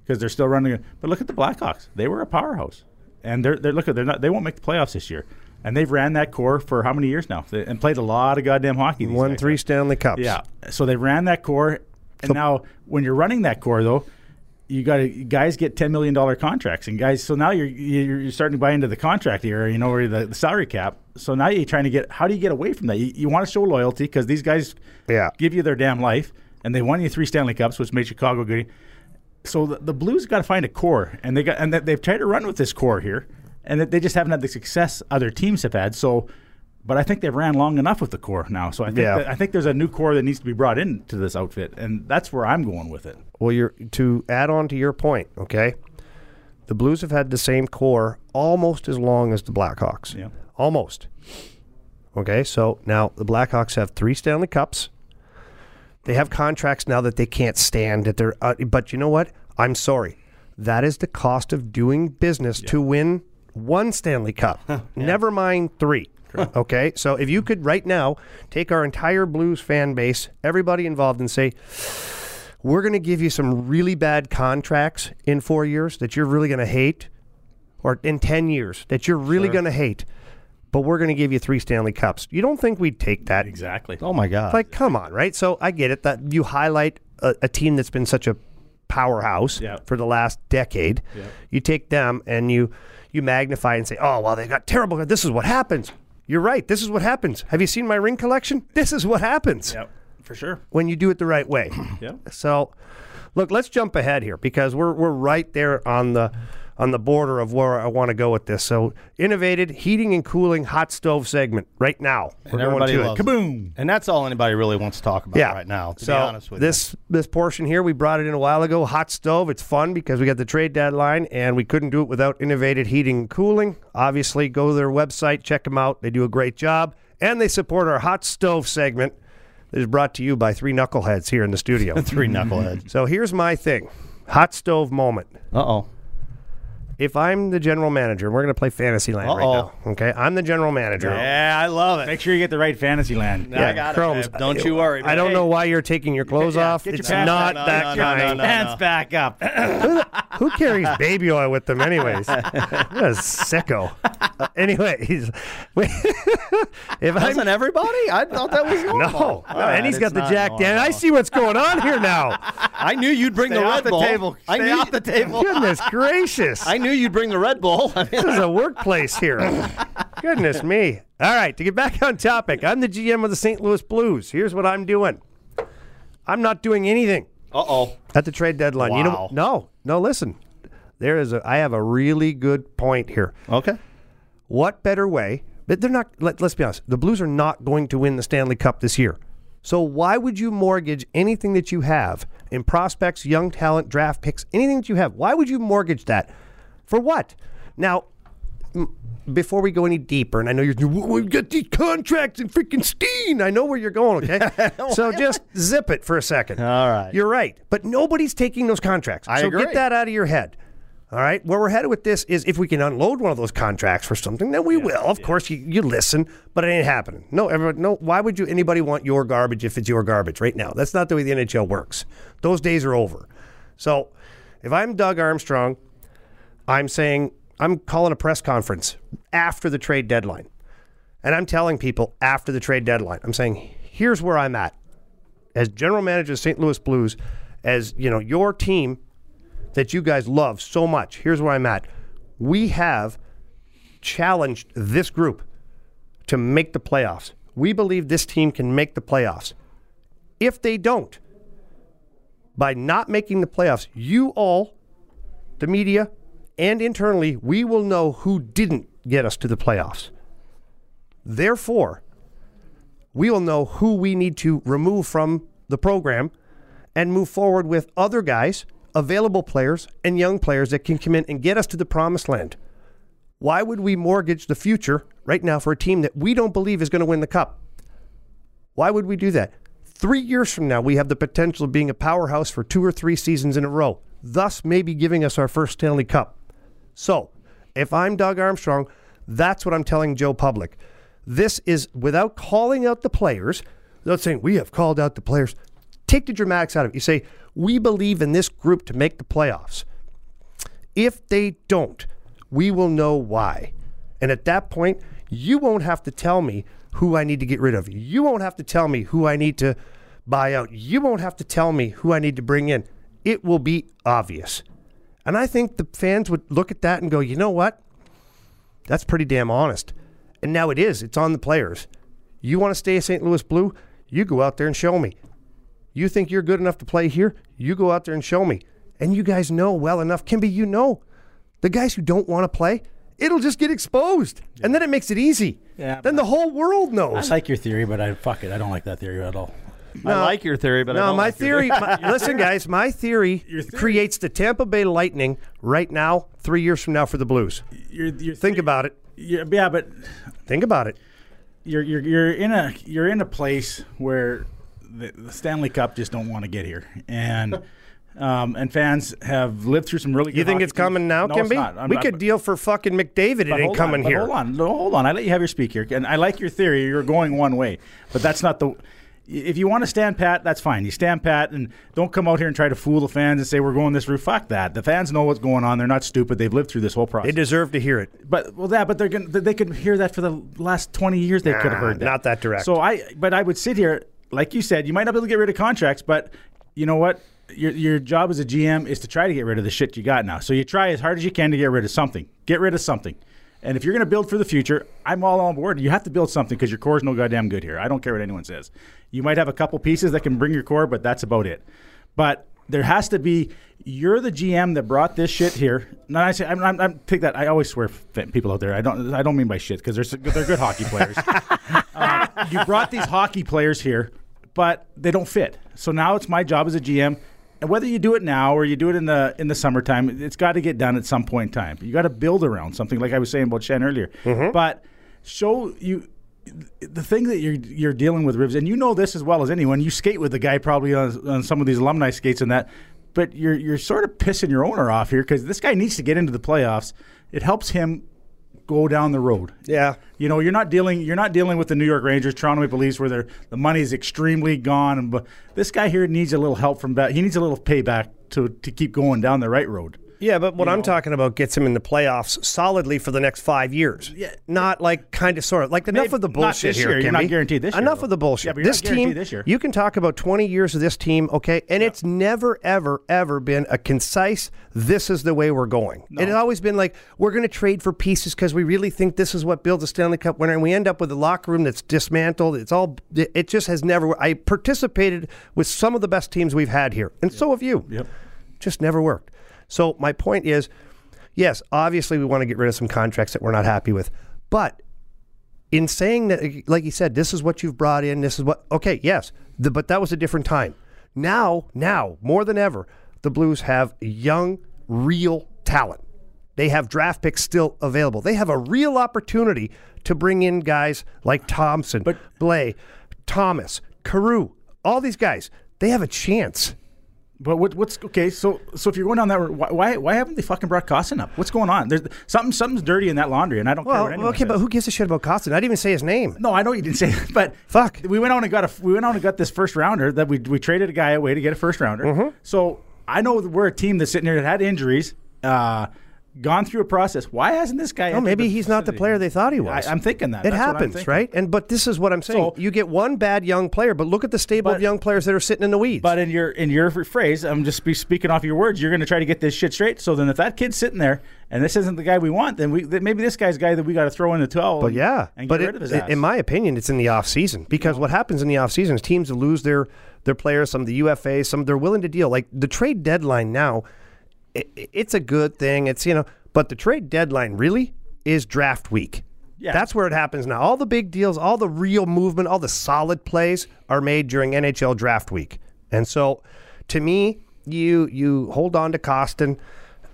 because they're still running. But look at the Blackhawks. They were a powerhouse, and they're they're look at they're not they won't make the playoffs this year. and they've ran that core for how many years now? They, and played a lot of goddamn hockey. these Won three. Stanley Cups. Yeah. So they ran that core, and now when you're running that core, though, you got to guys get ten million dollar contracts, and guys. So now you're you're you're starting to buy into the contract era, you know, or the, the salary cap. So now you're trying to get how do you get away from that? You, you want to show loyalty because these guys Yeah. give you their damn life, and they won you three Stanley Cups, which made Chicago good. So the, the Blues got to find a core, and they got and they've tried to run with this core here, and they just haven't had the success other teams have had. So. But I think they've ran long enough with the core now, so I think Yeah. that, I think there's a new core that needs to be brought into this outfit, and that's where I'm going with it. Well, you're to add on to your point. Okay, the Blues have had the same core almost as long as the Blackhawks. Yeah. almost. Okay, so now the Blackhawks have three Stanley Cups. They have contracts now that they can't stand. That they're, uh, but you know what? I'm sorry. That is the cost of doing business to win one Stanley Cup. Never mind three. Okay, so if you could right now take our entire Blues fan base, everybody involved, and say, we're going to give you some really bad contracts in four years that you're really going to hate, or in 10 years that you're really going to hate, but we're going to give you three Stanley Cups. You don't think we'd take that? Exactly. Oh my God! Like, come on, right? So I get it that you highlight a, a team that's been such a powerhouse Yeah. for the last decade. You take them and you you magnify and say, oh, well, they got terrible. This is what happens. You're right. This is what happens. Have you seen my ring collection? This is what happens Yep, for sure. when you do it the right way. Yeah. So, look, let's jump ahead here because we're we're right there on the on the border of where I want to go with this. So, innovated heating and cooling hot stove segment right now. We're going everybody to loves it. it. Kaboom! and that's all anybody really wants to talk about Yeah. right now. To so be honest with this this portion here, we brought it in a while ago. Hot stove. It's fun because we got the trade deadline, and we couldn't do it without innovated heating and cooling. Obviously, go to their website, check them out. They do a great job, and they support our hot stove segment. That is brought to you by three knuckleheads here in the studio. three knuckleheads. So here's my thing hot stove moment. Uh oh. If I'm the general manager, we're going to play Fantasyland right Uh-oh. now. Okay, I'm the general manager. Yeah, I love it. Make sure you get the right fantasy yeah, I got Cromes, it. babe. Don't you worry. I don't babe. know why you're taking your clothes Yeah, off. your It's pants not on. that No, no, no, kind. no, no. Pants back up. Who carries baby oil with them, anyways? what a sicko. Uh, anyways, if I'm Doesn't everybody? I thought that was no, normal. no, All right, and he's got the Jack Dan. I see what's going on here now. I knew you'd bring the Stay off Red the Bull. table. I Stay knew off the table. Goodness gracious. I knew you'd bring the Red Bull. I mean, this is a workplace here. Goodness me. All right, to get back on topic, I'm the GM of the St. Louis Blues. Here's what I'm doing. I'm not doing anything uh oh. at the trade deadline. You know, no, no. Listen, there is a. I have a really good point here. Okay. What better way? But they're not. Let, let's be honest. The Blues are not going to win the Stanley Cup this year. So why would you mortgage anything that you have in prospects, young talent, draft picks, anything that you have? Why would you mortgage that? For what? Now, m- before we go any deeper, and I know you're, we've got these contracts and freaking Steen. I know where you're going. Okay, so just zip it for a second. All right. you're right, but nobody's taking those contracts. I so agree. get that out of your head. All right, where we're headed with this is if we can unload one of those contracts for something, then we will. Of course, you, you listen, but it ain't happening. No, everyone, no. Why would you anybody want your garbage if it's your garbage right now? That's not the way the NHL works. Those days are over. So, if I'm Doug Armstrong, I'm saying I'm calling a press conference after the trade deadline, and I'm telling people after the trade deadline, I'm saying here's where I'm at as general manager of St. Louis Blues, as you know your team that you guys love so much. Here's where I'm at. We have challenged this group to make the playoffs. We believe this team can make the playoffs. If they don't, by not making the playoffs, you all, the media, and internally, we will know who didn't get us to the playoffs. Therefore, we will know who we need to remove from the program and move forward with other guys, available players, and young players that can come in and get us to the promised land. Why would we mortgage the future right now for a team that we don't believe is going to win the cup? Why would we do that? Three years from now, we have the potential of being a powerhouse for two or three seasons in a row, thus, maybe giving us our first Stanley Cup. So, if I'm Doug Armstrong, that's what I'm telling Joe Public. This is without calling out the players, without saying, we have called out the players. Take the dramatics out of it. You say, we believe in this group to make the playoffs. If they don't, we will know why. And at that point, You won't have to tell me who I need to get rid of. You won't have to tell me who I need to buy out. You won't have to tell me who I need to bring in. It will be obvious. And I think the fans would look at that and go, you know what? That's pretty damn honest. And now it is. It's on the players. You want to stay a St. Louis Blue? You go out there and show me. You think you're good enough to play here? You go out there and show me. And you guys know well enough, Kimby, you know. The guys who don't want to play, it'll just get exposed. And then it makes it easy. Yeah, Then the whole world I knows. like your theory, but I fuck it. I don't like that theory at all. I like your theory, but I no, don't my like your theory. my- listen, guys, my theory, theory- creates the Tampa Bay Lightning right now, three years from now for the Blues. Your, your Think about it. Yeah, yeah, but Think about it. you're you're you're in a you're in a place where the, the Stanley Cup just don't want to get here, and um, and fans have lived through some really. Good You think hockey it's coming now, no, it's Kimby? not. We not- could deal for fucking McDavid. It ain't coming on, here. Hold on, no, hold on. I let you have your speak here, and I like your theory. You're going one way, but that's not the. If you want to stand pat, that's fine. You stand pat and don't come out here and try to fool the fans and say we're going this route. Fuck that. The fans know what's going on. They're not stupid. They've lived through this whole process. They deserve to hear it. But well, that but they're gonna they could hear that for the last twenty years. They could have heard that. not that direct. So I, but I would sit here, like you said, you might not be able to get rid of contracts, but you know what? Your your job as a GM is to try to get rid of the shit you got now. So you try as hard as you can to get rid of something. Get rid of something. And if you're going to build for the future, I'm all on board. You have to build something because your core is no goddamn good here. I don't care what anyone says. You might have a couple pieces that can bring your core, but that's about it. But there has to be. You're the GM that brought this shit here. No, I say I'm, I'm, I'm take that. I always swear people out there. I don't. I don't mean by shit because they're they're good hockey players. Uh, you brought these hockey players here, but they don't fit. So now it's my job as a GM. And whether you do it now or you do it in the in the summertime, it's got to get done at some point in time. You got to build around something, like I was saying about Schenn earlier. Mm-hmm. But show you the thing that you're you're dealing with, Ribs, and you know this as well as anyone. You skate with the guy probably on, on some of these alumni skates and that, but you're you're sort of pissing your owner off here because this guy needs to get into the playoffs. It helps him go down the road. Yeah. You know, you're not dealing you're not dealing with the New York Rangers, Toronto Maple Leafs, where the money is extremely gone. And but this guy here needs a little help from back. He needs a little payback to to keep going down the right road. Yeah, but what I'm know? talking about gets him in the playoffs solidly for the next five years. Yeah. Not like kind of sort of like enough Maybe of the bullshit this here. year. You're not guaranteed this year, Enough though. of the bullshit. Yeah, this team, this year. you can talk about 20 years of this team, okay, and it's never, ever, ever been a concise. This is the way we're going. It has always been like we're going to trade for pieces because we really think this is what builds a Stanley Cup winner, and we end up with a locker room that's dismantled. It's all. It just has never. I participated with some of the best teams we've had here, and so have you. Yep. Just never worked. So my point is, yes, obviously we want to get rid of some contracts that we're not happy with, but in saying that, like you said, this is what you've brought in. This is what. Okay, yes, the, but that was a different time. Now, now more than ever, the Blues have young, real talent. They have draft picks still available. They have a real opportunity to bring in guys like Thompson, But- Blais, Thomas, Kyrou, all these guys. They have a chance. But what, what's okay? So so if you're going down that road, why, why why haven't they fucking brought Kostin up? What's going on? There's something something's dirty in that laundry, and I don't care Well, what anyone okay, but who gives a shit about Kostin? I didn't even say his name. No, I know you didn't say that, but Fuck. we went on and got a we went on and got this first rounder that we we traded a guy away to get a first rounder. Mm-hmm. So I know we're a team that's sitting here that had injuries, uh, gone through a process. Why hasn't this guy? Oh, maybe he's not the player they thought he was. I, I'm thinking that It That's happens, right? And but this is what I'm saying. So- you get one bad young player, but look at the stable of young players that are sitting in the weeds. But in your in your phrase, I'm just be speaking off your words. You're going to try to get this shit straight. So then, if that kid's sitting there and this isn't the guy we want, then we then maybe this guy's guy that we got to throw in the towel. But and, yeah, and but get it- of his in- ass. in my opinion, it's in the off season because what happens in the off season is teams lose their their players, some of the UFAs, some they're willing to deal. Like the trade deadline now, it's a good thing. It's you know, but the trade deadline really is draft week. Yeah. That's where it happens now. All the big deals, all the real movement, all the solid plays are made during NHL draft week. And so, to me, you you hold on to Kostin,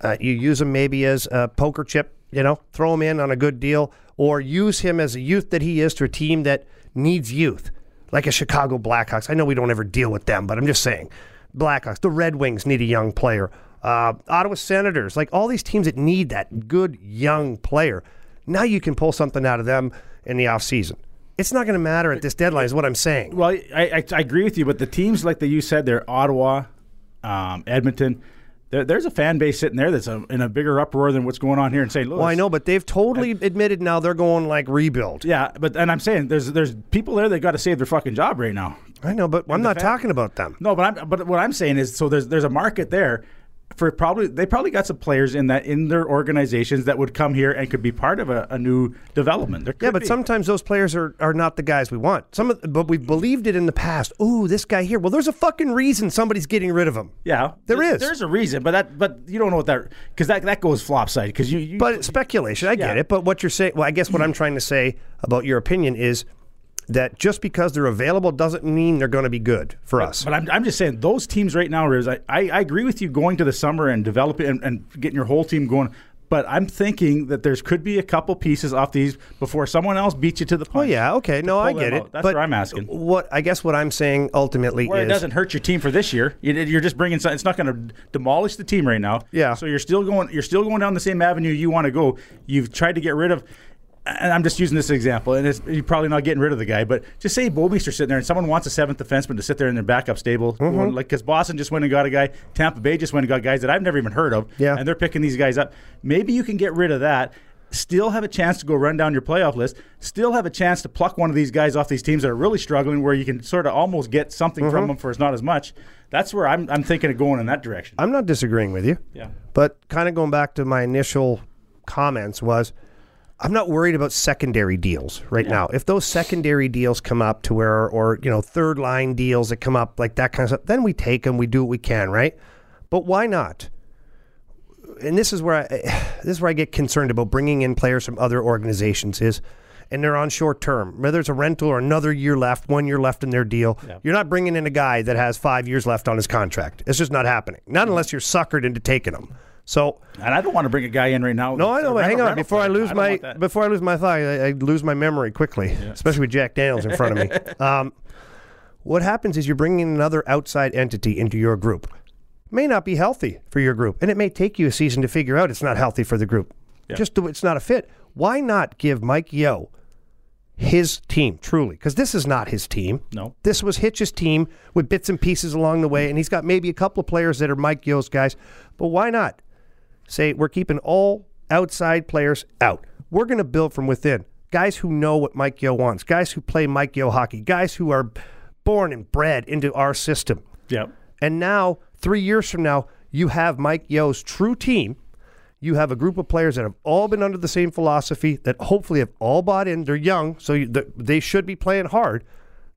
uh, you use him maybe as a poker chip, you know, throw him in on a good deal, or use him as a youth that he is to a team that needs youth, like a Chicago Blackhawks. I know we don't ever deal with them, but I'm just saying, Blackhawks, the Red Wings need a young player. Uh, Ottawa Senators, like all these teams that need that good young player. Now you can pull something out of them in the offseason. It's not going to matter at this deadline, is what I'm saying. Well, I, I, I agree with you, but the teams like that you said, they're Ottawa, um, Edmonton. there, there's a fan base sitting there that's a, in a bigger uproar than what's going on here in St. Louis. Well, I know, but they've totally admitted now they're going like rebuild. Yeah, but and I'm saying there's there's people there that got to save their fucking job right now. I know, but I'm not fan- talking about them. No, but I'm but what I'm saying is so there's there's a market there for probably they probably got some players in that in their organizations that would come here and could be part of a, a new development. Yeah, but be. sometimes those players are, are not the guys we want. Some, of, but we've believed it in the past. Ooh, this guy here. Well, there's a fucking reason somebody's getting rid of him. yeah, there there is. There's a reason, but that but you don't know what that because that that goes flopside because you, you But speculation. I get it. But what you're saying, well, I guess what I'm trying to say about your opinion is that just because they're available doesn't mean they're going to be good for us. But I'm, I'm just saying those teams right now, Riz, I, I, I agree with you going to the summer and developing and, and getting your whole team going. But I'm thinking that there's could be a couple pieces off these before someone else beats you to the point. Oh yeah, okay, no, I get it. out. That's but what I'm asking. What I guess what I'm saying ultimately Where is it doesn't hurt your team for this year. You- You're just bringing. some- It's not going to demolish the team right now. Yeah. So you're still going. You're still going down the same avenue you want to go. You've tried to get rid of. And I'm just using this example, and it's, you're probably not getting rid of the guy. But just say Bouwmeester's sitting there, and someone wants a seventh defenseman to sit there in their backup stable, Mm-hmm. like because Boston just went and got a guy, Tampa Bay just went and got guys that I've never even heard of, Yeah. and they're picking these guys up. Maybe you can get rid of that. Still have a chance to go run down your playoff list. Still have a chance to pluck one of these guys off these teams that are really struggling, where you can sort of almost get something Mm-hmm. from them for it's not as much. That's where I'm, I'm thinking of going in that direction. I'm not disagreeing with you. Yeah. But kind of going back to my initial comments was I'm not worried about secondary deals right now. If those secondary deals come up to where or you know third line deals that come up like that kind of stuff, then we take them, we do what we can, right? But why not? And this is where I this is where I get concerned about bringing in players from other organizations is and they're on short term. Whether it's a rental or another year left, one year left in their deal, you're not bringing in a guy that has five years left on his contract. It's just not happening. Not mm-hmm. unless you're suckered into taking him. So And I don't want to bring a guy in right now. no, I know, but hang on. Before I lose my before I lose my thought, I, I lose my memory quickly, especially with Jack Daniels in front of me. Um, what happens is you're bringing another outside entity into your group. May not be healthy for your group, and it may take you a season to figure out it's not healthy for the group. Just do, it's not a fit. Why not give Mike Yeo his team truly? Because this is not his team. No. This was Hitch's team with bits and pieces along the way, and he's got maybe a couple of players that are Mike Yeo's guys. But why not? Say we're keeping all outside players out. We're going to build from within. Guys who know what Mike Yeo wants, guys who play Mike Yeo hockey, guys who are born and bred into our system. Yep. And now, three years from now, you have Mike Yeo's true team. You have a group of players that have all been under the same philosophy, that hopefully have all bought in. They're young, so you, th- they should be playing hard.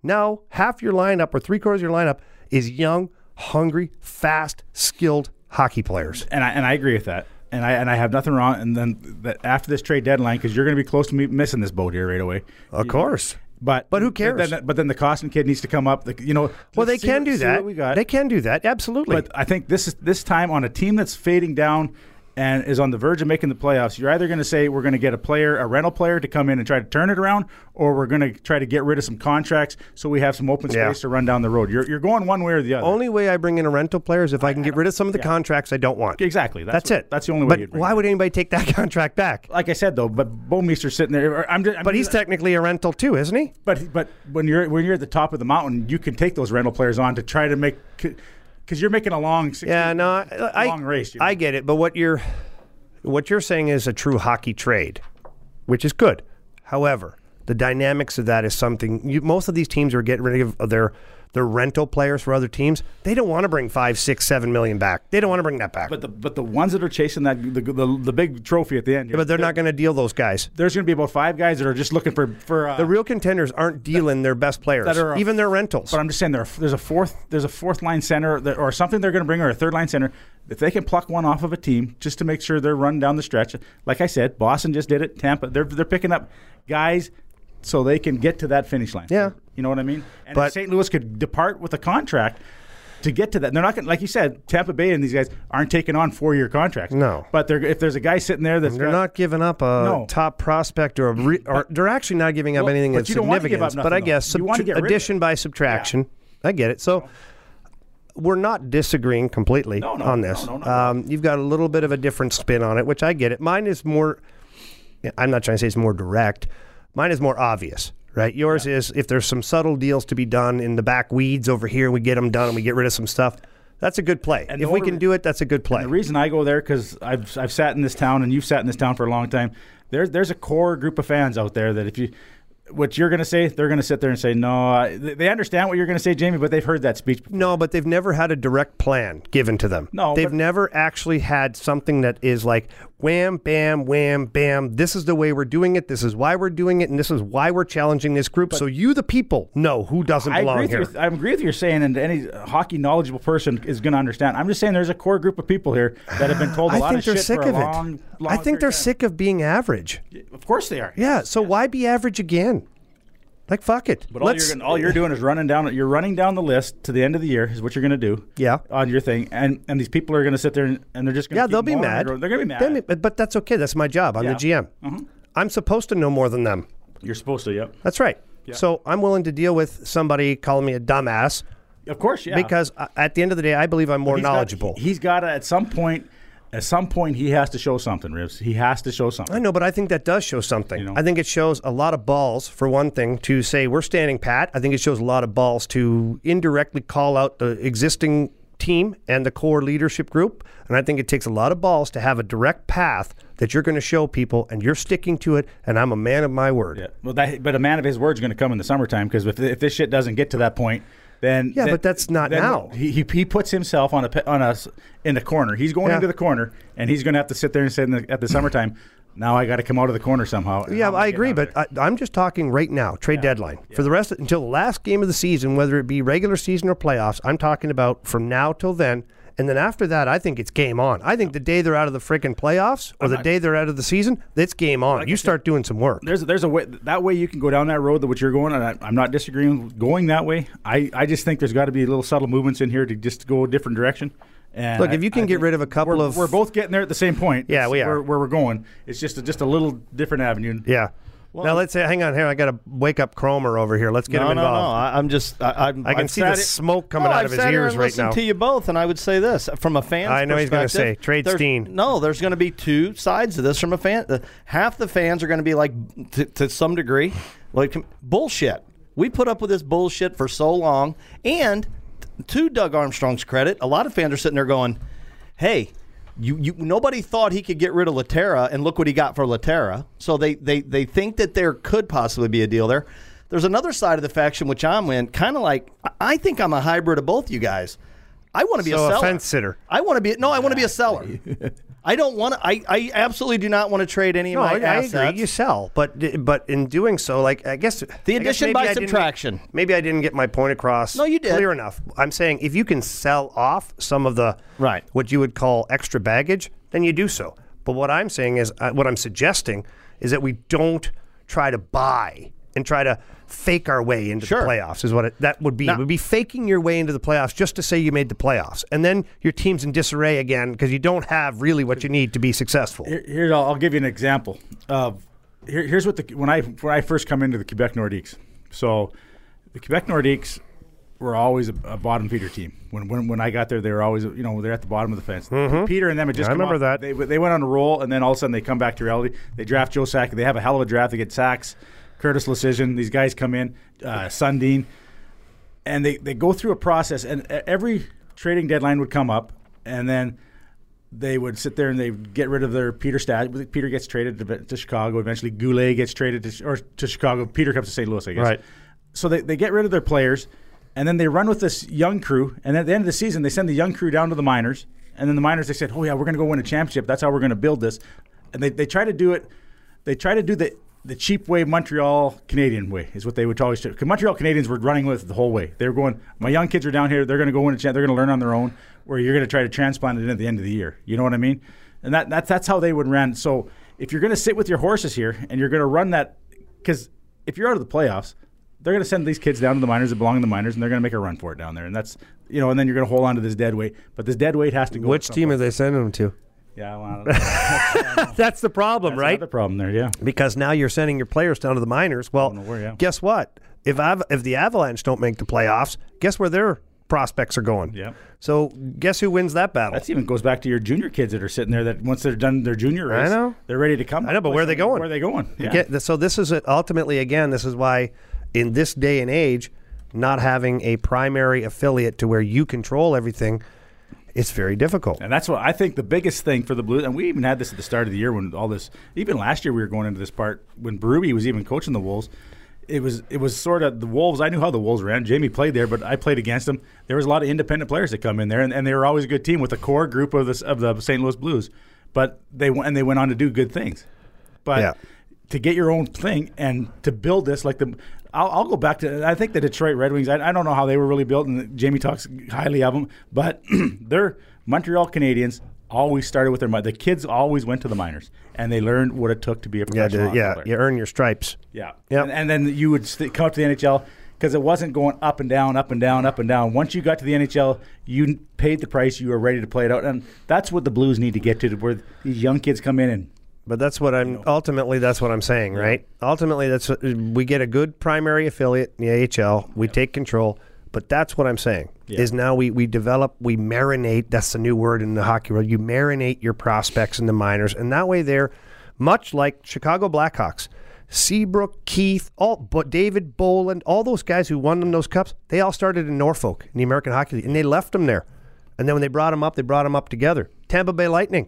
Now, half your lineup or three quarters of your lineup is young, hungry, fast, skilled hockey players. and I and I agree with that. And I and I have nothing wrong. And then that after this trade deadline, because you're going to be close to me missing this boat here right away. Of course. But But who cares? Then, but then the Kostin kid needs to come up. The, you know. Well, they can what- do that. we got. They can do that. Absolutely. But I think this is this time on a team that's fading down and is on the verge of making the playoffs. You're either going to say we're going to get a player, a rental player, to come in and try to turn it around, or we're going to try to get rid of some contracts so we have some open space Yeah. to run down the road. You're, you're going one way or the other. The only way I bring in a rental player is if I can get rid of some of the contracts I don't want. exactly. That's, what- it. That's the only way. But why it. would anybody take that contract back? Like I said though, but Bouwmeester's sitting there. I'm just, I'm But he's just- technically a rental too, isn't he? But but when you're when you're at the top of the mountain, you can take those rental players on to try to make because you're making a long 60 Yeah, no, I, I, long race. you know? I get it. But what you're what you're saying is a true hockey trade, which is good. However, the dynamics of that is something you, most of these teams are getting rid of their their rental players for other teams. They don't want to bring five, six, seven million back. They don't want to bring that back. but the but the ones that are chasing that the the, the big trophy at the end, here, but they're not going to deal those guys. There's going to be about five guys that are just looking for for uh, The real contenders aren't dealing their best players, that are a- even their rentals. But I'm just saying there, there's a fourth there's a fourth line center that, or something they're going to bring or a third line center. If they can pluck one off of a team just to make sure they're running down the stretch, like I said, Boston just did it. Tampa, they're they're picking up guys so they can get to that finish line. Yeah. you know what I mean. And But- St. Louis could depart with a contract. To get to that, they're not going. to Like you said, Tampa Bay and these guys aren't taking on four-year contracts. No. but they're, if there's a guy sitting there that's they're got- not giving up a No. top prospect or a re, or they're actually not giving up Well, anything but of you don't wanna give significance. but I guess You wanna subtra- get rid of addition by subtraction. I get it. So we're not disagreeing completely No, no, on this. no, not at all. um, you've got a little bit of a different spin on it, which I get it. Mine is more. I'm not trying to say it's more direct. Mine is more obvious. Right, yours is if there's some subtle deals to be done in the back weeds over here, we get them done and we get rid of some stuff. That's a good play. And if the we can do it, that's a good play. The reason I go there because I've I've sat in this town and you've sat in this town for a long time. There's there's a core group of fans out there that if you what you're going to say, they're going to sit there and say no. I, they understand what you're going to say, Jamie, but they've heard that speech. before. No, but they've never had a direct plan given to them. No, they've but- never actually had something that is like wham, bam, wham, bam. This is the way we're doing it. This is why we're doing it, and this is why we're challenging this group. so you, the people, know who doesn't I belong here. with I agree with you saying, and any hockey knowledgeable person is going to understand. I'm just saying there's a core group of people here that have been told a lot think of they're shit sick for of a it. long, long I think they're time. sick of being average. Of course they are. Yeah. So why be average again? Like fuck it. But all you're, gonna, all you're doing is running down. You're running down the list to the end of the year is what you're going to do. Yeah. On your thing, and and these people are going to sit there and, and they're just going to yeah, they'll be mad. They're going to be mad. Be- but, that's okay. That's my job. I'm Yeah. the GM. I'm supposed to know more than them. You're supposed to. Yep. That's right. So I'm willing to deal with somebody calling me a dumbass Of course. Yeah. because uh, at the end of the day, I believe I'm more He's got- knowledgeable. he's got to at some point. At some point, he has to show something, Rivs. He has to show something. I know, but I think that does show something. You know? I think it shows a lot of balls, for one thing, to say we're standing pat. I think it shows a lot of balls to indirectly call out the existing team and the core leadership group. And I think it takes a lot of balls to have a direct path that you're going to show people and you're sticking to it. And I'm a man of my word. Yeah. Well, that, but a man of his word is going to come in the summertime because if, if this shit doesn't get to that point, then Yeah, then- but that's not now. He, he he puts himself on a on us in the corner. He's going Yeah. into the corner, and he's going to have to sit there and say in the, at the summertime. Now I got to come out of the corner somehow. Yeah, I agree, but? I, I'm just talking right now, trade deadline. For the rest of, until the last game of the season, whether it be regular season or playoffs, I'm talking about from now till then. And then after that, I think it's game on. I think the day they're out of the freaking playoffs or the day they're out of the season, it's game on. you start doing some work. there's there's a way that way you can go down that road that what you're going, and I, I'm not disagreeing with going that way. I, I just think there's got to be a little subtle movements in here to just go a different direction. And Look, if you can I get rid of a couple we're, of- we're both getting there at the same point. Yeah, It's we are. Where, where we're going, it's just a, just a little different avenue. Yeah. Now let's say, hang on here. I got to wake up Cromer over here. Let's get no, him no, no. I, I'm just. I, I'm, I can I've see the it- smoke coming No, out I've of his ears right now. To you both, and I would say this from a fan. I know he's gonna say, trade Steen. No, there's going to be two sides to this from a fan. uh, half the fans are going to be like, to, to some degree, like bullshit. We put up with this bullshit for so long, and to Doug Armstrong's credit, a lot of fans are sitting there going, "Hey." You, you, nobody thought he could get rid of Lehtera, and look what he got for Lehtera. So they, they, they think that there could possibly be a deal there. There's another side of the faction which I'm in, kind of like I- I think I'm a hybrid of both you guys. I want to be So a a fence sitter. I want to be no. I want to be a seller. I don't want to. I, I absolutely do not want to trade any No, of my I, I assets. agree. You sell, but but in doing so, like I guess The I guess addition by I subtraction. maybe I didn't get my point across. No, you did. Clear enough. I'm saying if you can sell off some of the Right. what you would call extra baggage, then you do so. But what I'm saying is, uh, what I'm suggesting is that we don't try to buy and try to fake our way into Sure. the playoffs. Is what it, that would be. Now- it would be faking your way into the playoffs just to say you made the playoffs, and then your team's in disarray again because you don't have really what you need to be successful. Here, here I'll, I'll give you an example of here, here's what the when I when I first come into the Quebec Nordiques. So the Quebec Nordiques were always a, a bottom feeder team. When, when when I got there, they were always you know they're at the bottom of the fence. Peter and them had just Mm-hmm. I remember off- that. they they went on a roll, and then all of a sudden they come back to reality. They draft Joe Sakic. They have a hell of a draft. They get Sakic, Curtis Leschyshyn. These guys come in, uh, Sundin and they, they go through a process and every trading deadline would come up and then they would sit there and they get rid of their Peter Stastny. Peter gets traded to, to Chicago. Eventually, Goulet gets traded to, or to Chicago. Peter comes to St. Louis, I guess. Right. So they, they get rid of their players, and then they run with this young crew. And at the end of the season, they send the young crew down to the minors. And then the minors, they said, "Oh yeah, we're going to go win a championship. That's how we're going to build this." And they, they try to do it. They try to do the the cheap way, Montreal Canadien way is what they would always do. Because Montreal Canadiens were running with it the whole way. They were going, "My young kids are down here. They're going to go champ. They're going to learn on their own." Where you're going to try to transplant it in at the end of the year. You know what I mean? And that that's that's how they would run. So if you're going to sit with your horses here and you're going to run that, because if you're out of the playoffs, they're going to send these kids down to the minors that belong in the minors, and they're going to make a run for it down there. And that's you know, and then you're going to hold on to this dead weight. But this dead weight has to go. Which team are they sending them to? Yeah, well, I. That's the problem, That's right? another problem there. Yeah. because now you're sending your players down to the minors. Well, where, yeah. guess what? If Av- if the Avalanche don't make the playoffs, guess where their prospects are going? Yeah. So guess who wins that battle? That even goes back to your junior kids that are sitting there. That once they're done their junior I know. they're ready to come. I know, but where are they going? Where are they going? Yeah. Get- so this is it. ultimately again. This is why in this day and age, not having a primary affiliate to where you control everything it's very difficult. And that's what I think the biggest thing for the Blues, and we even had this at the start of the year when all this, even last year we were going into this part when Berube was even coaching the Wolves. It was it was sort of the Wolves. I knew how the Wolves ran. Jamie played there, but I played against them. There was a lot of independent players that come in there, and, and they were always a good team with a core group of the of the St. Louis Blues. But they went and they went on to do good things. But Yeah. to get your own thing and to build this like the I'll, I'll go back to I think the Detroit Red Wings I, I don't know how they were really built and Jamie talks highly of them but they're Montreal Canadiens always started with their the kids always went to the minors and they learned what it took to be a Yeah, professional yeah, player. you earn your stripes. Yeah. Yep. And, and then you would st- come up to the NHL because it wasn't going up and down, up and down, up and down. Once you got to the NHL, you paid the price. You were ready to play it out, and that's what the Blues need to get to, where these young kids come in and But that's what I'm ultimately. That's what I'm saying, right? Ultimately, that's what- we get a good primary affiliate in the AHL. We take control. But that's what I'm saying. Is now we we develop, we marinate. That's the new word in the hockey world. You marinate your prospects in the minors, and that way they're much like Chicago Blackhawks. Seabrook, Keith, all but David Bolland, all those guys who won them those cups, they all started in Norfolk in the American Hockey League, and they left them there. And then when they brought them up, they brought them up together. Tampa Bay Lightning.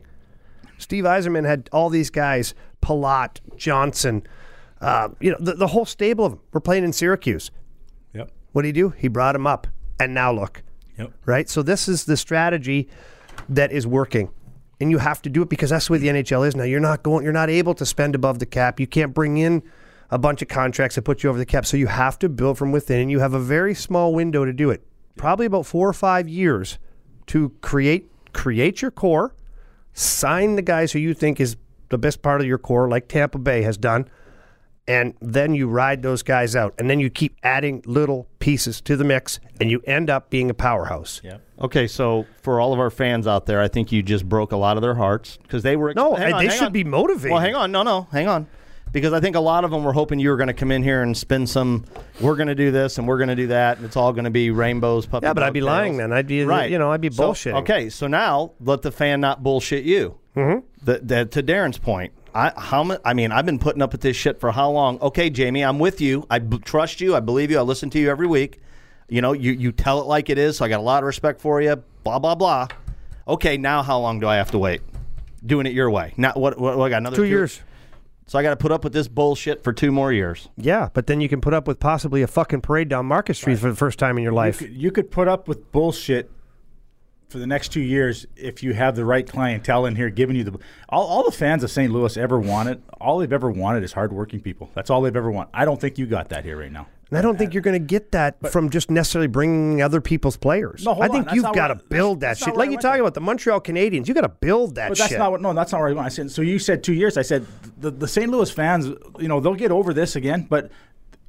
Steve Yzerman had all these guys, Palat, Johnson, uh, you know, the, the whole stable of them were playing in Syracuse. Yep. What did he do? He brought them up, and now look, Yep. right? So this is the strategy that is working, and you have to do it because that's the way the NHL is now. You're not going, you're not able to spend above the cap. You can't bring in a bunch of contracts that put you over the cap. So you have to build from within, and you have a very small window to do it. Probably about four or five years to create create your core, sign the guys who you think is the best part of your core, like Tampa Bay has done, and then you ride those guys out, and then you keep adding little pieces to the mix, and you end up being a powerhouse. Yeah. Okay, so for all of our fans out there, I think you just broke a lot of their hearts because they were. No, hang on, they should on. be motivated. Well, hang on, no, no, hang on, because I think a lot of them were hoping you were going to come in here and spend some. We're going to do this and we're going to do that, and it's all going to be rainbows. Puppy Yeah, but I'd be dog lying then. I'd be, right. you know, I'd be So, bullshitting. okay, so now let the fan not bullshit you. Mm-hmm. The, the, to Darin's point, I how I mean, I've been putting up with this shit for how long? Okay, Jamie, I'm with you. I b- trust you. I believe you. I listen to you every week. You know, you you tell it like it is. So I got a lot of respect for you. Blah blah blah. Okay, now how long do I have to wait? Doing it your way. Now what? What, what I got another Two years. So I got to put up with this bullshit for two more years. Yeah, but then you can put up with possibly a fucking parade down Market Street for the first time in your You life. could, you could put up with bullshit for the next two years if you have the right clientele in here giving you the all, all the fans of St. Louis ever wanted. All they've ever wanted is hardworking people. That's all they've ever wanted. I don't think you got that here right now. And I don't think you're going to get that from just necessarily bringing other people's players. No, I think on. You've got to build that shit. Like you talking about the Montreal Canadiens, you got to build that But that's shit. not what. No, that's not what I want. I said. So you said two years. I said the, the St. Louis fans. You know they'll get over this again, but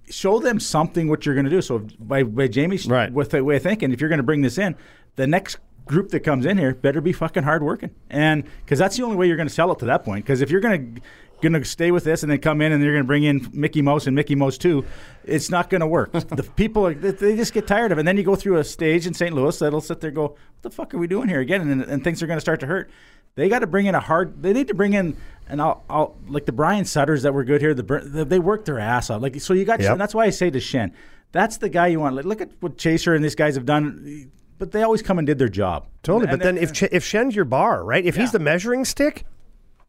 show them something what you're going to do. So by by Jamie's Right. with the way of thinking, if you're going to bring this in, the next group that comes in here better be fucking hardworking, and because that's the only way you're going to sell it to that point. Because if you're going to going to stay with this and then come in and you're going to bring in Mickey Mouse and Mickey Mouse too, it's not going to work. the people are, they, just get tired of it. And then you go through a stage in St. Louis that'll sit there and go, what the fuck are we doing here again? And, and things are going to start to hurt. They got to bring in a hard. They need to bring in and I'll, I'll like the Brian Sutters that were good here. The they worked their ass off. Like so, you got. Yep. And that's why I say to Schenn, that's the guy you want. Like, look at what Chaser and these guys have done. But they always come and did their job. Totally. And- but then and- if Ch- if Schenn's your bar, right? If he's the measuring stick,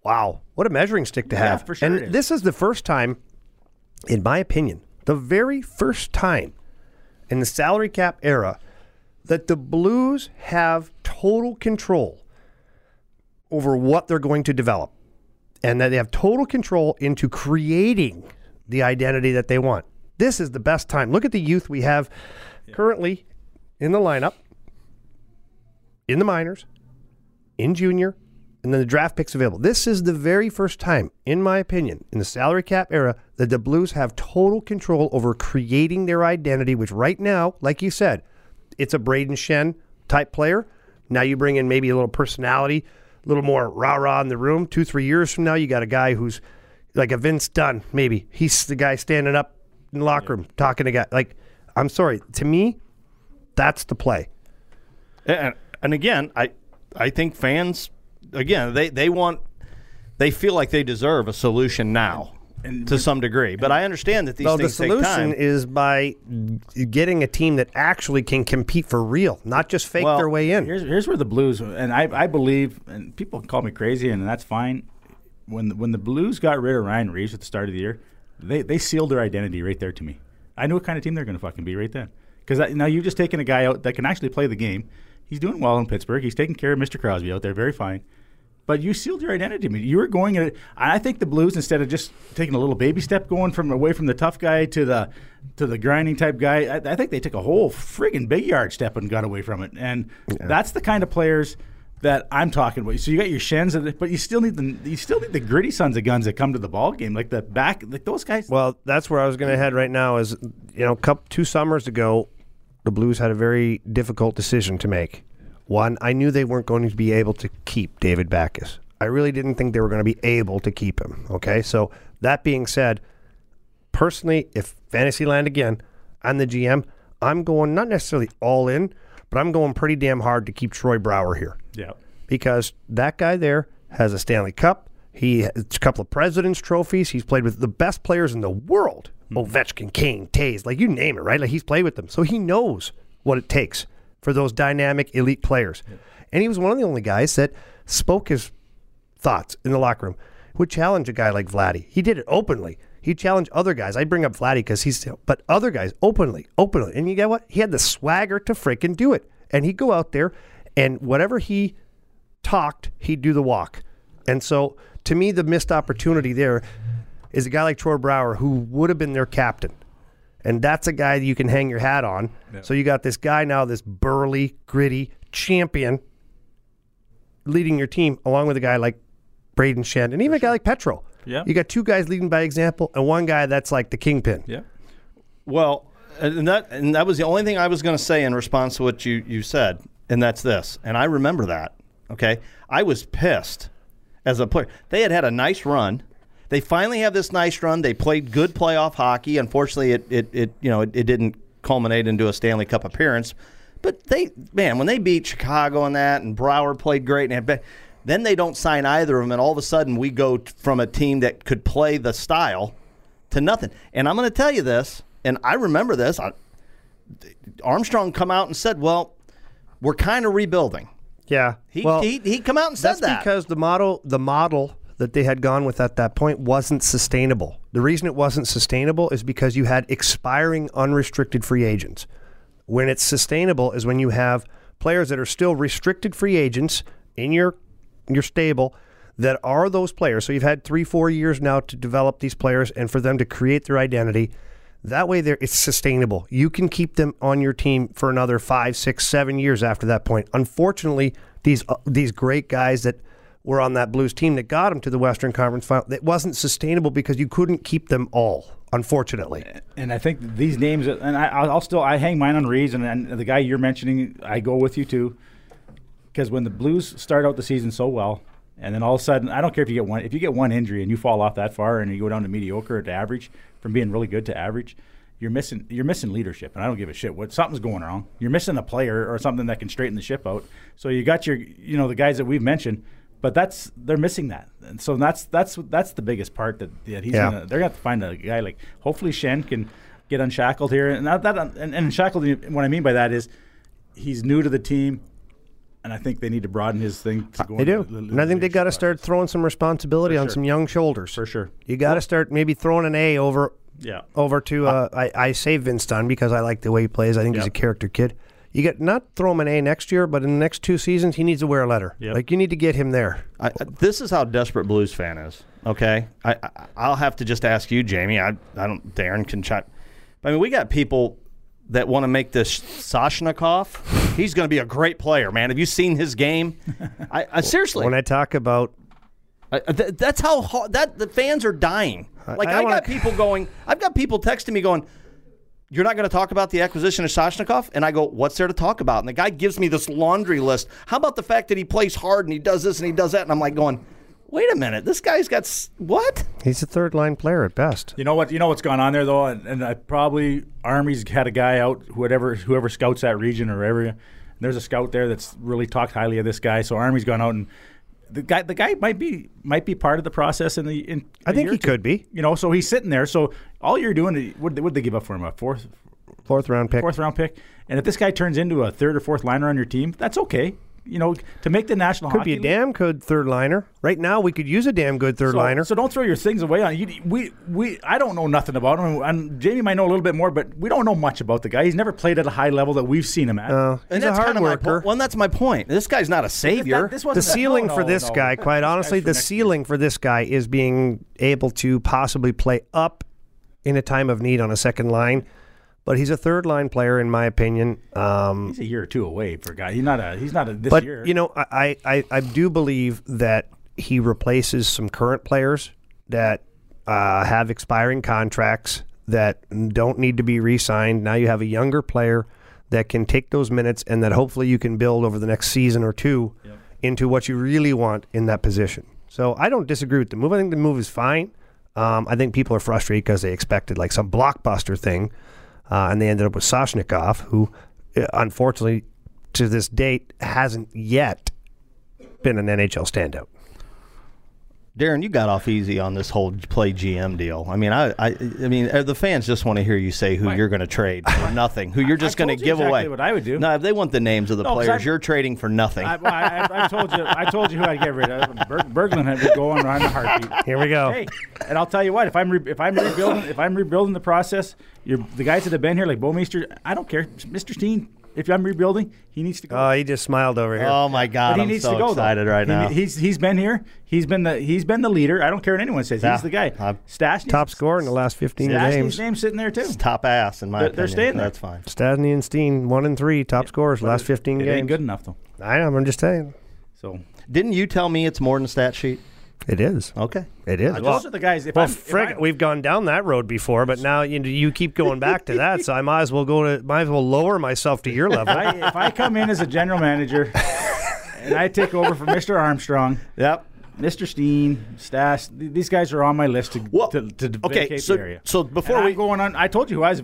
wow, what a measuring stick to Yeah, have. for sure and is. this is the first time, in my opinion, the very first time in the salary cap era that the Blues have total control over what they're going to develop, and that they have total control into creating the identity that they want. This is the best time. Look at the youth we have currently in the lineup in the minors, in junior, and then the draft picks available. This is the very first time, in my opinion, in the salary cap era, that the Blues have total control over creating their identity, which right now, like you said, it's a Brayden Schenn type player. Now you bring in maybe a little personality, a little more rah rah in the room. Two, three years from now, you got a guy who's like a Vince Dunn, maybe. He's the guy standing up in the locker room talking to guy. Like, I'm sorry. To me, that's the play. And, and again, I I think fans again they they want they feel like they deserve a solution now. And to some degree. But I understand that these So the things take solution time. is by getting a team that actually can compete for real, not just fake Well, their way in. Here's, here's where the Blues, and I, I believe, and people call me crazy, and that's fine. When the, when the Blues got rid of Ryan Reaves at the start of the year, they, they sealed their identity right there to me. I knew what kind of team they're going to fucking be right then. Because now you've just taken a guy out that can actually play the game. He's doing well in Pittsburgh. He's taking care of Mr. Crosby out there, very fine. But you sealed your identity. I mean, you were going. At, I think the Blues, instead of just taking a little baby step, going from away from the tough guy to the to the grinding type guy, I, I think they took a whole friggin' big yard step and got away from it. And that's the kind of players that I'm talking about. So you got your Schenns, but you still need the you still need the gritty sons of guns that come to the ball game, like the back, like those guys. Well, that's where I was going to head right now. Is you know, couple, two summers ago, the Blues had a very difficult decision to make. One, I knew they weren't going to be able to keep David Backes. I really didn't think they were going to be able to keep him. Okay, so that being said, personally, if Fantasyland again, I'm the GM. I'm going not necessarily all in, but I'm going pretty damn hard to keep Troy Brouwer here yeah. because that guy there has a Stanley Cup. He has a couple of President's trophies. He's played with the best players in the world. Hmm. Ovechkin, Kane, Toews, like you name it, right? Like he's played with them. So he knows what it takes for those dynamic elite players. And he was one of the only guys that spoke his thoughts in the locker room. Would challenge a guy like Vladdy. He did it openly. He challenged other guys. I bring up Vladdy because he's, but other guys openly, openly. And you get what? He had the swagger to freaking do it. And he'd go out there, and whatever he talked, he'd do the walk. And so, to me, the missed opportunity there is a guy like Troy Brouwer who would have been their captain. And that's a guy that you can hang your hat on. So you got this guy now, this burly, gritty champion leading your team, along with a guy like Brayden Schenn and even a guy like Petro. Yeah. You got two guys leading by example and one guy that's like the kingpin. Yeah. Well, and that and that was the only thing I was going to say in response to what you you said, and that's this. And I remember that. Okay, I was pissed as a player. They had had a nice run. They finally have this nice run. They played good playoff hockey. Unfortunately, it it, it you know it, it didn't culminate into a Stanley Cup appearance. But they man, when they beat Chicago and that, and Brouwer played great, and had, then they don't sign either of them, and all of a sudden we go from a team that could play the style to nothing. And I'm going to tell you this, and I remember this. I, Armstrong come out and said, "Well, we're kind of rebuilding." Yeah. He, well, he he come out and said That's that. because the model the model that they had gone with at that point wasn't sustainable. The reason it wasn't sustainable is because you had expiring unrestricted free agents. When it's sustainable is when you have players that are still restricted free agents in your your stable that are those players. So you've had 3 4 years now to develop these players and for them to create their identity. That way, there it's sustainable. You can keep them on your team for another five, six, seven years after that point. Unfortunately, these uh, these great guys that were on that Blues team that got them to the Western Conference Final, it wasn't sustainable because you couldn't keep them all. Unfortunately, And I think these names, and I, I'll still I hang mine on Reaves, and, and the guy you're mentioning, I go with you too, because when the Blues start out the season so well, and then all of a sudden, I don't care if you get one, if you get one injury and you fall off that far and you go down to mediocre or to average, from being really good to average, you're missing you're missing leadership, and I don't give a shit what something's going wrong. You're missing a player or something that can straighten the ship out. So you got your you know the guys that we've mentioned. But that's they're missing that, and so that's that's that's the biggest part that, that he's Yeah. gonna they're gonna have to find a guy like hopefully Schenn can get unshackled here, and that, that and, and unshackled. What I mean by that is he's new to the team, and I think they need to broaden his thing. To go they do, the and I think they got to start throwing some responsibility on sure. some young shoulders. for sure. You got to start maybe throwing an A over Yeah, over to uh, I, I say Vince Dunn because I like the way he plays. I think he's a character kid. You get not throw him an A next year, but in the next two seasons he needs to wear a letter. Yep. Like you need to get him there. I, I- this is how desperate Blues fan is. Okay, I, I I'll have to just ask you, Jamie. I I don't. Darin can chime. I mean, we got people that want to make this Soshnikov. He's going to be a great player, man. Have you seen his game? I, I seriously. When I talk about I- I- th- that's how hard, that the fans are dying. Like I I, wanna- got people going. I've got people texting me going. You're not going to talk about the acquisition of Soshnikov? And I go, what's there to talk about? And the guy gives me this laundry list. How about the fact that he plays hard and he does this and he does that? And I'm like going, wait a minute, this guy's got s- what? he's a third line player at best. You know what? You know what's going on there though, and, and I probably Army's had a guy out, whoever whoever scouts that region or area. And there's a scout there that's really talked highly of this guy. So Army's gone out and the guy the guy might be might be part of the process in the. In I think he could be. You know, so he's sitting there. So all you're doing, what would they give up for him? A fourth Fourth round pick. fourth round pick. And if this guy turns into a third or fourth liner on your team, that's okay. You know, to make the national Could hockey be a League- damn good third liner. Right now, we could use a damn good third so, liner. So don't throw your things away on you. We we I don't know nothing about him, and Jamie might know a little bit more, but we don't know much about the guy. He's never played at a high level that we've seen him at. Uh, And he's a that's hard kind of my worker. po- well, that's my point. This guy's not a savior. That- this the ceiling no, for this no. guy, quite honestly, the next year. ceiling for this guy is being able to possibly play up in a time of need on a second line. But he's a third line player, in my opinion. Um, He's a year or two away for a guy. He's not a. He's not a this but year. you know, I, I, I do believe that he replaces some current players that uh, have expiring contracts that don't need to be re-signed. Now you have a younger player that can take those minutes, and that hopefully you can build over the next season or two into what you really want in that position. So I don't disagree with the move. I think the move is fine. Um, I think people are frustrated because they expected like some blockbuster thing, uh, and they ended up with Soshnikov, who uh, unfortunately to this date hasn't yet been an NHL standout. Darin, you got off easy on this whole play GM deal. I mean, I, I, I mean, uh, the fans just want to hear you say who you're going to trade for nothing, who you're just going to you give exactly away. what I would do. No, if they want the names of the No, 'cause players, I've- you're trading for nothing. I, I, I told you. I told you who I'd get rid of. Berg, Berglund had to go on on a heartbeat. Here we go. Hey, and I'll tell you what. If I'm re, if I'm rebuilding if I'm rebuilding the process, you're, the guys that have been here like Bouwmeester, I don't care. Mr. Steen, if I'm rebuilding, he needs to go. Oh, he just smiled over here. oh my God, but he I'm needs so to go. excited though. right He- now. He's he's been here. He's been the he's been the leader. I don't care what anyone says. Yeah. He's the guy. Uh, Stastny, Top scorer in the last 15 Stastny's games. name's sitting there too. Top ass in my They're- opinion. they're staying there. That's fine. Stastny and Steen, one and three, top scorers last 15 It games. ain't good enough though. I know. I'm just saying. So Didn't you tell me it's more than a stat sheet? It is. Okay. It is. those are the guys. If Well, I'm, frick, we've gone down that road before, but now you, you keep going back to that, so I might as well go to might as well lower myself to your level. I, if I come in as a general manager and I take over for Mr. Armstrong, Yep. Mr. Steen, Stas, th- these guys are on my list to Well, to, to okay, vacate so- the area. so before And we- I'm going on, I told you who I was.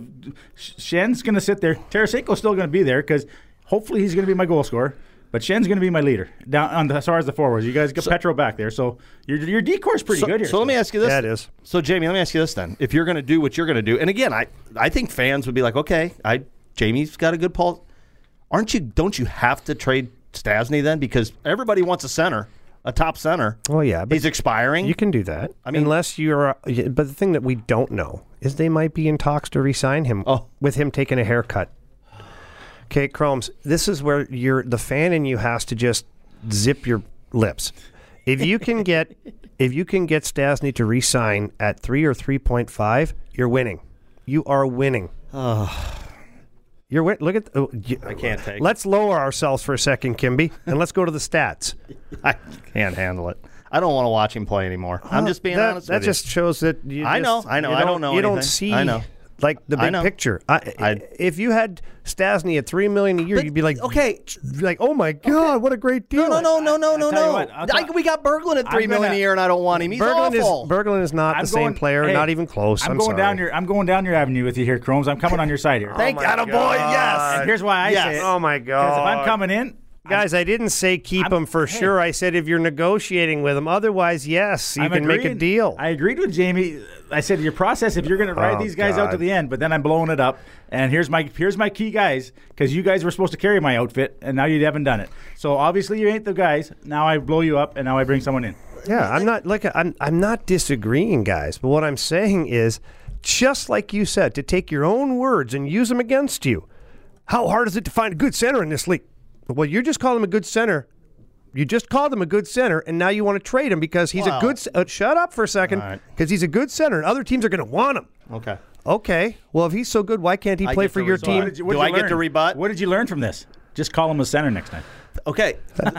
Schenn's going to sit there. Tarasenko's still going to be there because hopefully he's going to be my goal scorer. But Schenn's going to be my leader down on the, as far as the forwards. You guys got Petro back there, so your your decor is pretty So, good here. so let me ask you this. Yeah, it is. So Jamie, let me ask you this then. If you're going to do what you're going to do, and again, I I think fans would be like, okay, I Jamie's got a good pulse. Aren't you? Don't you have to trade Stastny then? Because everybody wants a center, a top center. Oh yeah, but He's expiring. you can do that. I mean- unless you're. yeah, But the thing that we don't know is they might be in talks to re-sign him Oh. with him taking a haircut. Okay, Cromes. This is where you're the fan in you has to just zip your lips. If you can get, if you can get Stastny to re-sign at three or three point five, you're winning. You are winning. Oh. You're win- look at. Oh, you, I can't take. it. Let's lower ourselves for a second, Kimby, and let's go to the stats. I can't handle it. I don't want to watch him play anymore. I'm uh, just being that, honest That with just shows that you. I just- know, I know, you I don't know You don't see. I know. Like the big know. picture. I, I- if you had Stastny at three million a year, But, you'd be like, okay. like, oh my god, what a great deal. you. No, no, no, no, no, no, tell you no. what, I'll I, tell- we got Berglund at I'm three million gonna- a year, and I don't want him. He's Berglund awful. is Berglund is not I'm the same player, hey, not even close. I'm, I'm, going sorry. down your I'm going down your avenue with you here, Cromes. I'm coming on your side here. Thank oh my God, boy. Yes. and here's why I Yes. say it. Oh my god. Because if I'm coming in, guys, I didn't say keep I'm- him for hey. sure. I said if you're negotiating with him, otherwise, yes, you I'm can make a deal. I agreed with Jamie. I said your process if you're going to ride Oh, these guys out to the end, but then I'm blowing it up. And here's my here's my key guys because you guys were supposed to carry my outfit, and now you haven't done it. So obviously you ain't the guys. Now I blow you up, and now I bring someone in. Yeah, I'm not like I'm I'm not disagreeing, guys. But what I'm saying is, just like you said, to take your own words and use them against you. How hard is it to find a good center in this league? Well, you just called him a good center. You just called him a good center, and now you want to trade him because he's Wow. a good. Uh, shut up for a second, All right. because he's a good center, and other teams are going to want him. Okay. Okay, well, if he's so good, why can't he I play for your rebut. team? What did you- Do I get to rebut? What did you learn from this? Just call him a center next time. Okay. no,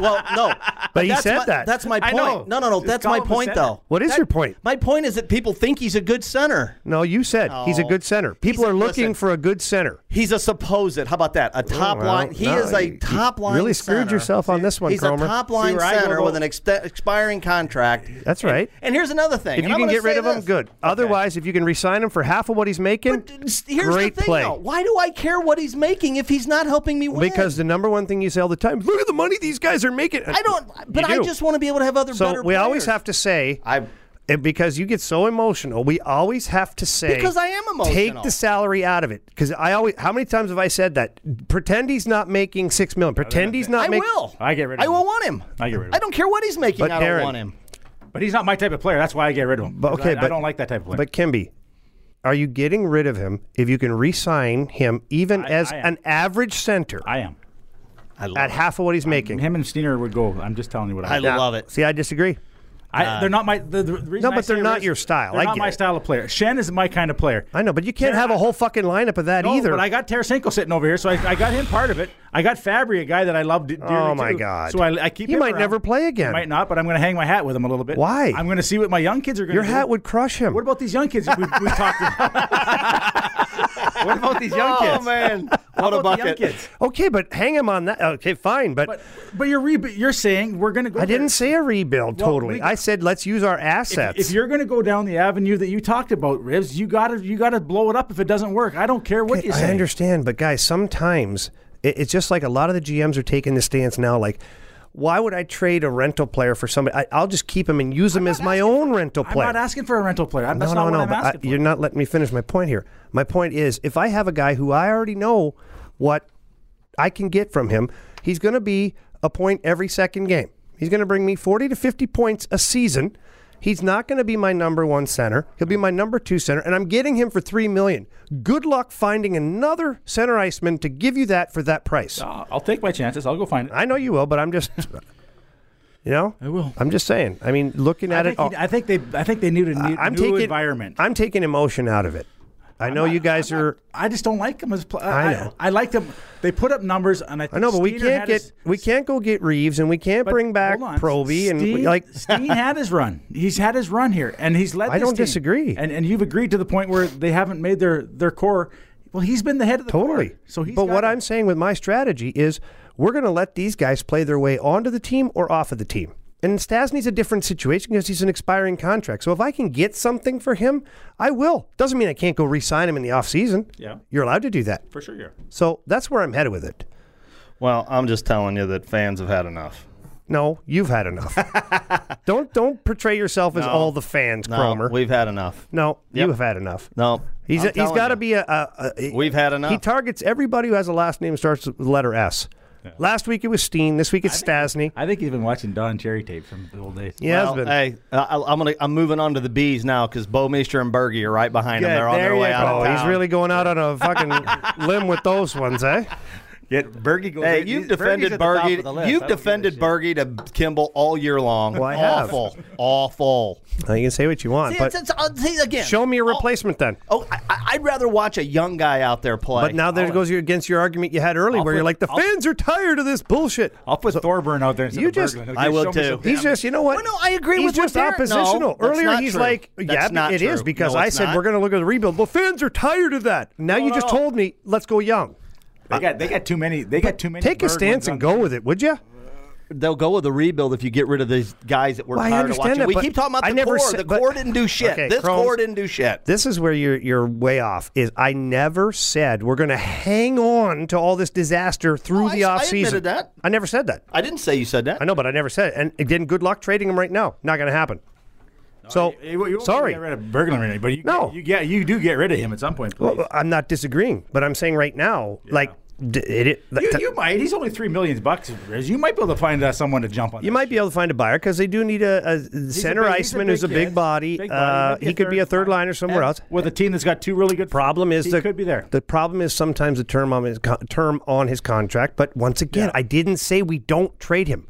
well, no. But he said my, that. That's my I point. know. No, no, no. Just That's my point, though. What is That- your point? My point is that people think he's a good center. No, you said he's a Oh. good center. People He's a- are looking listen. for a good center. He's a supposed. How about that? A oh, top well, line. He no, is a you- top line. really screwed center. yourself on this one, He's Cromer. a top line where I go, center with an expe- expiring contract. That's right. And here's another thing. If and you can get rid say of him, this. good. Otherwise, if you can resign him for half of what he's making, But here's great the thing, play. though. Why do I care what he's making if he's not helping me win? Because the number one thing you sell the time. Look at the money these guys are making. I don't, but I do. just want to be able to have other So better we always have to say, I and because you get so emotional, we always have to say Because I am emotional. Take the salary out of it. Because I always, how many times have I said that? Pretend he's not making six million. Pretend he's not I making. will. I get rid of I him. will want him. I get rid of Him. I don't care what he's making. But I don't Darin- want him. But he's not my type of player. That's why I get rid of him. But okay, I, I don't like that type of player. But Kimby, are you getting rid of him if you can re-sign him even I- as I an average center I am. I love at it. half of what he's making? Him and Steiner would go. I'm just telling you what I. I think. love it. See, I disagree. I, uh, they're not my. The, the reason No, I but say they're not is your style. They're I not get my it. style of player. Schenn is my kind of player. I know, but you can't Yeah, have a whole fucking lineup of that No, either. but I got Tarasenko sitting over here, so I, I got him part of it. I got Fabbri, a guy that I loved. de- dearly Oh, my too. God. So I, I keep. He him might around. never play He again. might not, but I'm going to hang my hat with him a little bit. Why? I'm going to see what my young kids are going to Your do. hat would crush him. What about these young kids we, we talked about? what about these young oh, kids? Oh man, How what a about the young bucket! kids? okay, but hang him on that. Okay, fine, but, But but you're re- you're saying we're going to go. I there. didn't say a rebuild Well, totally. we- I said let's use our If, assets. if you're going to go down the avenue that you talked about, Rivs, you got to you got to blow it up if it doesn't work. I don't care what Okay, you say. I understand, but guys, sometimes it, it's just like a lot of the GMs are taking the stance now, like. Why would I trade a rental player for somebody? I, I'll just keep him and use him as my own rental player. I'm not asking for a rental player. I'm- No, no, not no. but I- you're not letting me finish my point here. My point is, if I have a guy who I already know what I can get from him, he's going to be a point every second game. He's going to bring me 40 to 50 points a season. He's not going to be my number one center. He'll be my number two center, and I'm getting him for three million. Good luck finding another center iceman to give you that for that price. Uh, I'll take my chances. I'll go find it. I know you will, but I'm just, you know, I will. I'm just saying. I mean, looking I at think, it, all- he- I think they I think they need a new, I'm new taking environment. I'm taking emotion out of it. I know you guys are. I just don't like them as. Pl- I I, know. I, like them. They put up numbers, and I. Think I know, but we can't get his- we can't go get Reaves, and we can't bring back. Proby, and we, like Steen had his run. He's had his run here, and he's led. I don't team. disagree. And and you've agreed to the point where they haven't made their their core. Well, he's been the head of the totally. core. So he's. but what I'm saying with my strategy is we're going to let these guys play their way onto the team or off of the team. And Stastny's a different situation because he's an expiring contract. So if I can get something for him, I will. Doesn't mean I can't go re-sign him in the offseason. Yeah. You're allowed to do that. for sure. You're. So that's where I'm headed with it. Well, I'm just telling you that fans have had enough. No, you've had enough. don't don't portray yourself as No. all the fans, No, Cromer. we've had enough. no, Yep. you have had enough. No, He's I'm he's telling got to be a, a, a. We've had enough. He targets everybody who has a last name starts with the letter S. Last week it was Steen. This week it's Stastny. I think he's been watching Don Cherry tape from the old days. Yeah, Well, hey, I, I'm gonna. I'm moving on to the bees now because Bouwmeester and Berge are right behind him. Good, They're on there their way go. out oh, of town. he's really going out on a fucking limb with those ones, eh? Get Bergie goes. Hey, you've defended at the top Berge. of the list. I You've don't give a defended shit. Berge to Kimble all year long. Well, I have. Awful, awful. Now, you can say what you want, See, but it's, it's, uh, see, again. show me a oh, replacement then. Oh, I, I- I'd rather watch a young guy out there play. But now there goes your, against your argument you had earlier, I'll where you're like the I'll- fans are tired of this bullshit. I'll put Thorburn out there. Instead You just- Berglund. He'll I will too. He's damn- just, you know what? Well, no, I agree he's with what just Darin- oppositional. no, Earlier, he's like, yeah, not it is because I said we're going to look at the rebuild. Well, fans are tired of that. Now you just told me, let's go young. They got they got too many. They got too many. Take a stance and go with it, would you? They'll go with the rebuild if you get rid of these guys that we're Well, I tired of understand watching. that, we keep talking about I the never core. said- the but- core didn't do shit. Okay, this Cromes- core didn't do shit. This is where you're you're way off. Is I never said we're going to hang on to all this disaster through Oh, the I- I off season. admitted that. I never said that. I didn't say you said that. I know, but I never said it. And again, good luck trading him right now. Not going to happen. So You- you sorry. Get rid of Berglund, really, but you, No. you get you do get rid of him at some point. Please. Well, I'm not disagreeing, but I'm saying right now, like d- it, you, you might. He's only three million bucks. You might be able to find uh, someone to jump on. You might be able to find a buyer because they do need a, a center big- a iceman who's a big kid. body. Big Uh, body. Maybe he could be a third liner somewhere else. with a team that's got two really good. Problem is he the could be there. The problem is sometimes the term on his term on his contract. But once again, I didn't say we don't trade him.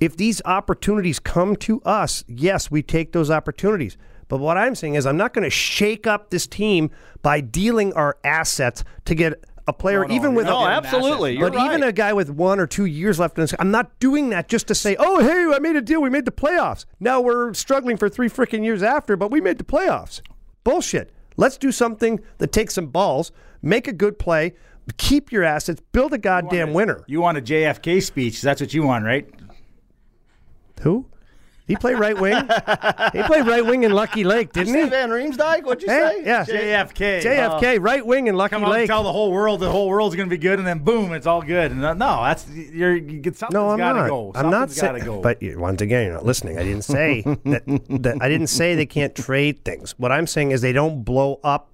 If these opportunities come to us, yes, we take those opportunities. But what I'm saying is, I'm not going to shake up this team by dealing our assets to get a player, no, even with not No, getting absolutely. but right. even a guy with one or two years left in his, I'm not doing that just to say, oh, hey, I made a deal. We made the playoffs. Now we're struggling for three freaking years after, but we made the playoffs. Bullshit. Let's do something that takes some balls, make a good play, keep your assets, build a goddamn winner. You want a JFK speech? That's what you want, right? Who? He played right wing. he played right wing in Lucky Lake, didn't Say he? Van Riemsdyk? What'd you Hey, say? yeah. JFK. JFK, right wing in Lucky Come out and Lake. tell the whole world the whole world's going to be good, and then boom, it's all good. And uh, no, that's you're you get something's No, I'm got to not. go. I'm not got to saying. go. But you- once again, you're not listening. I didn't say that, that. I didn't say they can't trade things. What I'm saying is they don't blow up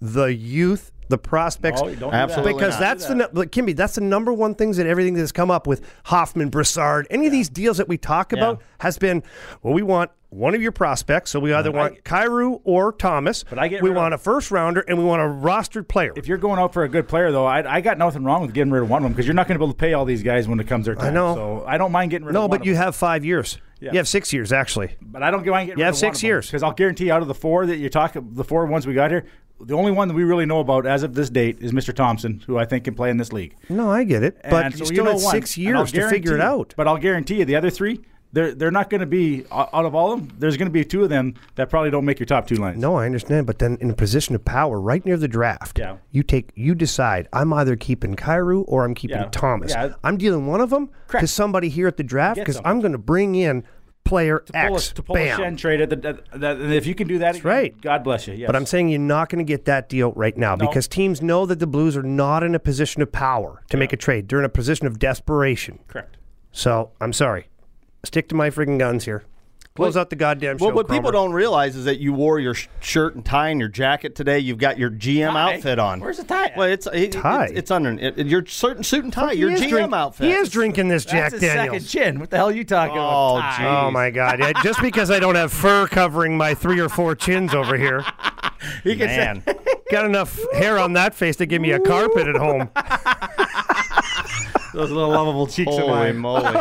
the youth, the prospects. No, don't that. Absolutely because not. that's the nu- Kimby. That's the number one things that everything that's come up with Hoffman, Brassard, any of these deals that we talk about has been. Well, we want one of your prospects, so we either want Kyrou or Thomas. But I get we rid of- want a first rounder and we want a rostered player. if you're going out for a good player, though, I, I got nothing wrong with getting rid of one of them because you're not going to be able to pay all these guys when it comes their time. I know. So I don't mind getting rid no, of one but of you them. have five years. Yeah. You have six years actually. But I don't mind getting You rid have of six years. because I'll guarantee out of the four that you're talking, the four ones we got here, the only one that we really know about as of this date is Mr. Thompson, who I think can play in this league. No, I get it, but And you so still know had one, six years to figure it out. But I'll guarantee you, the other three, they're they're not going to be out of all of them. There's going to be two of them that probably don't make your top two lines. No, I understand, but then in a position of power, right near the draft, Yeah. you take, you decide. I'm either keeping Kyrou or I'm keeping Yeah. Thomas. Yeah. I'm dealing one of them Correct. to somebody here at the draft because. I'm going to bring in player to pull, X. a, to pull a Bam. Schenn trade at the, that, and if you can do that, again, right. God bless you. Yes. But I'm saying you're not going to get that deal right now No. because teams know that the Blues are not in a position of power to make a trade. They're in a position of desperation. correct. So I'm sorry. Stick to my freaking guns here. Close out the goddamn show. Well, what people don't realize is that you wore your sh- shirt and tie and your jacket today. You've got your GM Tie? outfit on. Where's the tie? Well, it's it, Tie? It's, it's under it, your suit, suit and tie. He your GM drink- outfit. He is drinking this Jack That's his Daniels. second chin. What the hell are you talking Oh, about? gee. Oh my God! Yeah, just because I don't have fur covering my three or four chins over here, He can Man. say, got enough hair on that face to give me a carpet at home. those little lovable cheeks of Holy mine. moly!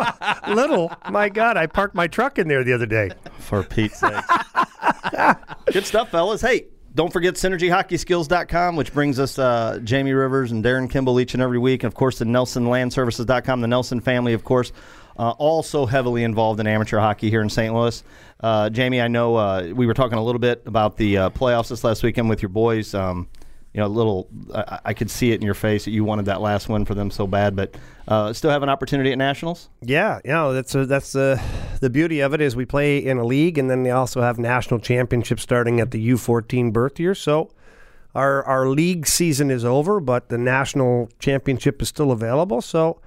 Little, my God! I parked my truck in there the other day. For Pete's sake. Good stuff, fellas. Hey, don't forget synergyhockeyskills.com, which brings us uh, Jamie Rivers and Darin Kimble each and every week. And, of course, the NelsonLandServices.com, the Nelson family, of course, uh, also heavily involved in amateur hockey here in St. Louis. Uh, Jamie, I know uh, we were talking a little bit about the uh, playoffs this last weekend with your boys. Um, you know, a little, I, I could see it in your face that you wanted that last win for them so bad, but uh, still have an opportunity at Nationals? Yeah, yeah. That's a, that's the the beauty of it is we play in a league, and then they also have national championships starting at the U14 birth year. So. Our, our league season is over, but the national championship is still available. So,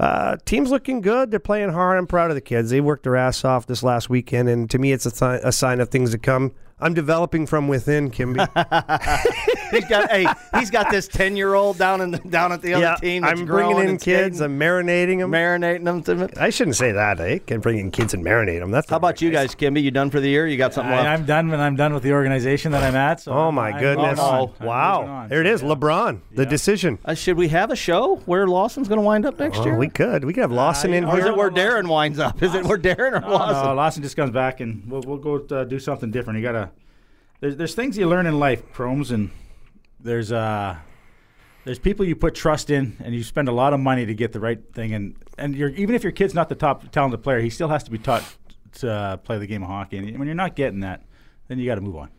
Uh, team's looking good. They're playing hard. I'm proud of the kids. They worked their ass off this last weekend, and to me, it's a, si- a sign of things to come. I'm developing from within, Kimby. He's got hey, he's got this ten year old down in the, down at the other yeah, team. that's I'm bringing in kids. skating, I'm marinating them. marinating them. To, I shouldn't say that. I can bring in kids and marinate them. That's how about you guys, Kimby? You done for the year? You got something I, left? I'm done when I'm done with the organization that I'm at. So Oh I'm- my I'm goodness! moving wow, moving there it is. Yeah. LeBron, the decision. Uh, should we have a show where Lawson's going to wind up next Oh, year? we could. We could have Lawson in you or is it where Darin winds up? Is it where Darin or Lawson? no, Lawson just comes back and we'll, we'll go uh, do something different. You gotta. There's there's things you learn in life, Cromes, and there's uh there's people you put trust in, and you spend a lot of money to get the right thing. And and you're even if your kid's not the top talented player, he still has to be taught to uh, play the game of hockey. And when you're not getting that, then you got to move on.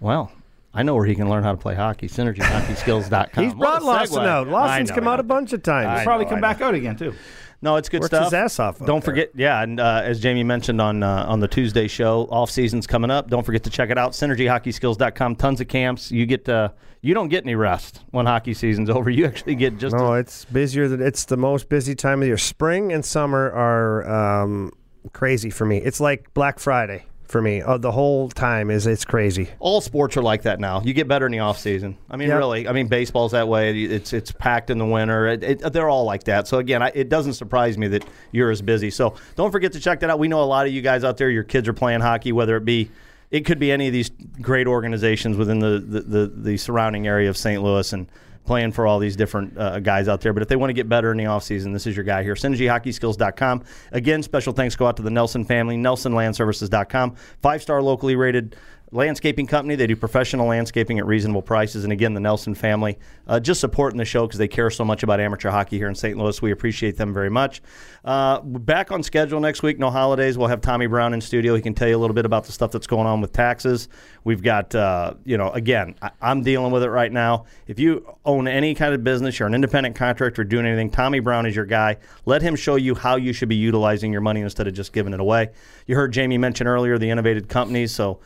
Well, I know where he can learn how to play hockey. SynergyHockeySkills.com. He's brought Lawson segue. out. Lawson's know, come out a bunch of times. I He'll probably know, come back out again too. No, it's good Works stuff. his ass off Don't there. forget, yeah, and uh, as Jamie mentioned on uh, on the Tuesday show, off season's coming up. Don't forget to check it out. SynergyHockeySkills.com. Tons of camps. You get uh, you don't get any rest when hockey season's over. You actually get just No, a, it's busier than it's the most busy time of year. Spring and summer are um, crazy for me. It's like Black Friday for me. Uh, the whole time is it's crazy. all sports are like that now. You get better in the off season. I mean, Yep. really. I mean, baseball's that way. It's it's packed in the winter. It, it, they're all like that. So again, I, it doesn't surprise me that you're as busy. So don't forget to check that out. We know a lot of you guys out there. Your kids are playing hockey, whether it be. It could be any of these great organizations within the, the, the, the surrounding area of St. Louis and playing for all these different uh, guys out there. But if they want to get better in the offseason, this is your guy here. SynergyHockeySkills.com. Again, special thanks go out to the Nelson family, NelsonLandServices.com. Five star locally rated landscaping company. They do professional landscaping at reasonable prices. And again, the Nelson family uh, just supporting the show because they care so much about amateur hockey here in St. Louis. We appreciate them very much. Uh, back on schedule next week. No holidays. We'll have Tommy Brown in studio. He can tell you a little bit about the stuff that's going on with taxes. We've got, uh, you know, again, I- I'm dealing with it right now. If you own any kind of business, you're an independent contractor doing anything, Tommy Brown is your guy. Let him show you how you should be utilizing your money instead of just giving it away. You heard Jamie mention earlier the innovative companies. So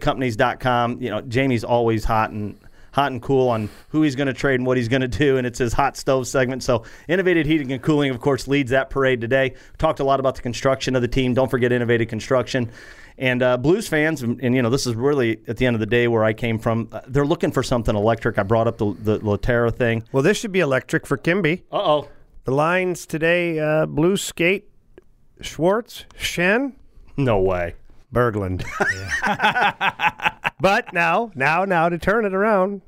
innovativecompanies.com. You know, Jamie's always hot and hot and cool on who he's going to trade and what he's going to do, and it's his hot stove segment. So, Innovative Heating and Cooling, of course, leads that parade today. Talked a lot about the construction of the team. Don't forget Innovative Construction. And uh, Blues fans, and, and, you know, this is really at the end of the day where I came from. Uh, they're looking for something electric. I brought up the the Lehtera thing. Well, this should be electric for Kimby. Uh oh. The lines today: uh, Blue Skate, Schwartz, Schenn, No way. Berglund. but now, now, now to turn it around,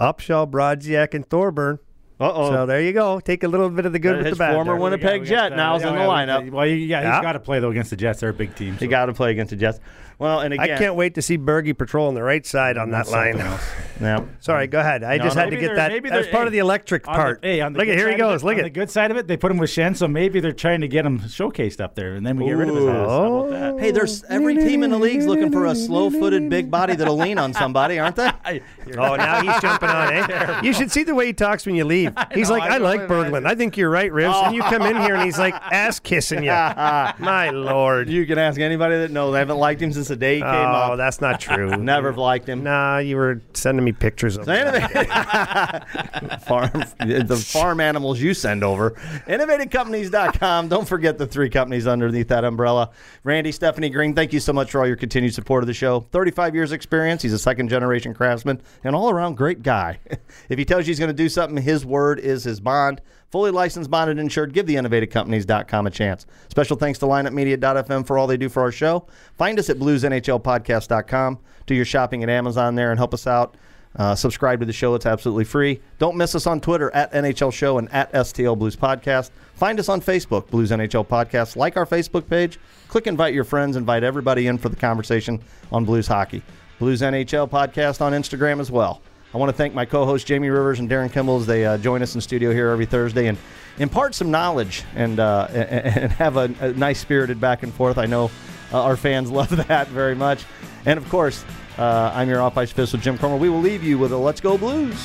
Upshaw, Brodziak, and Thorburn. Uh oh. So there you go. Take a little bit of the good with the bad. former there. Winnipeg We got Jet the- now is yeah, in the lineup. Well, yeah, Yeah. he's got to play though against the Jets. They're a big team. You so- got to play against the Jets. Well, and I can't wait to see Bergie patrolling the right side on that That's line. else. Yeah. Sorry, go ahead. I No, just no, had to get that. maybe That's they're- part hey, of the electric on the- part. hey, on the look good at here he goes. it- Look at the good side of it. They put him with Schenn, so maybe they're trying to get him showcased up there, and then we get rid of his ass. How about that? Hey, there's every team in the league's looking for a slow-footed big body that'll lean on somebody, aren't they? Oh, now he's jumping on, eh? You should see the way he talks when you leave. He's know, like, I I, like Berglund. I think you're right, Rivs. And you come in here and he's like ass kissing you. My lord. You can ask anybody that knows. I haven't liked him since the day he came Oh, up. that's not true. Never liked him. Nah, you were sending me pictures of. Farm, the farm animals you send over. InnovativeCompanies.com. Don't forget the three companies underneath that umbrella. Randy, Stephanie Green, thank you so much for all your continued support of the show. 35 years experience. He's a second generation craftsman and all around great guy. if he tells you he's going to do something, his word is his bond. Fully licensed, bonded, insured. Give the InnovativeCompanies.com a chance. Special thanks to LineUpMedia.fm for all they do for our show. Find us at BluesNHLPodcast.com. Do your shopping at Amazon there and help us out. Uh, subscribe to the show. It's absolutely free. Don't miss us on Twitter at NHL Show and at STL Blues Podcast. Find us on Facebook, Blues NHL Podcast. Like our Facebook page. Click invite your friends. Invite everybody in for the conversation on Blues hockey. Blues NHL Podcast on Instagram as well. I want to thank my co-hosts Jamie Rivers and Darin Kimble they uh, join us in studio here every Thursday and impart some knowledge and uh, and have a, a nice spirited back and forth. I know uh, our fans love that very much. And of course, uh, I'm your off ice official, Jim Cromer. We will leave you with a Let's Go Blues.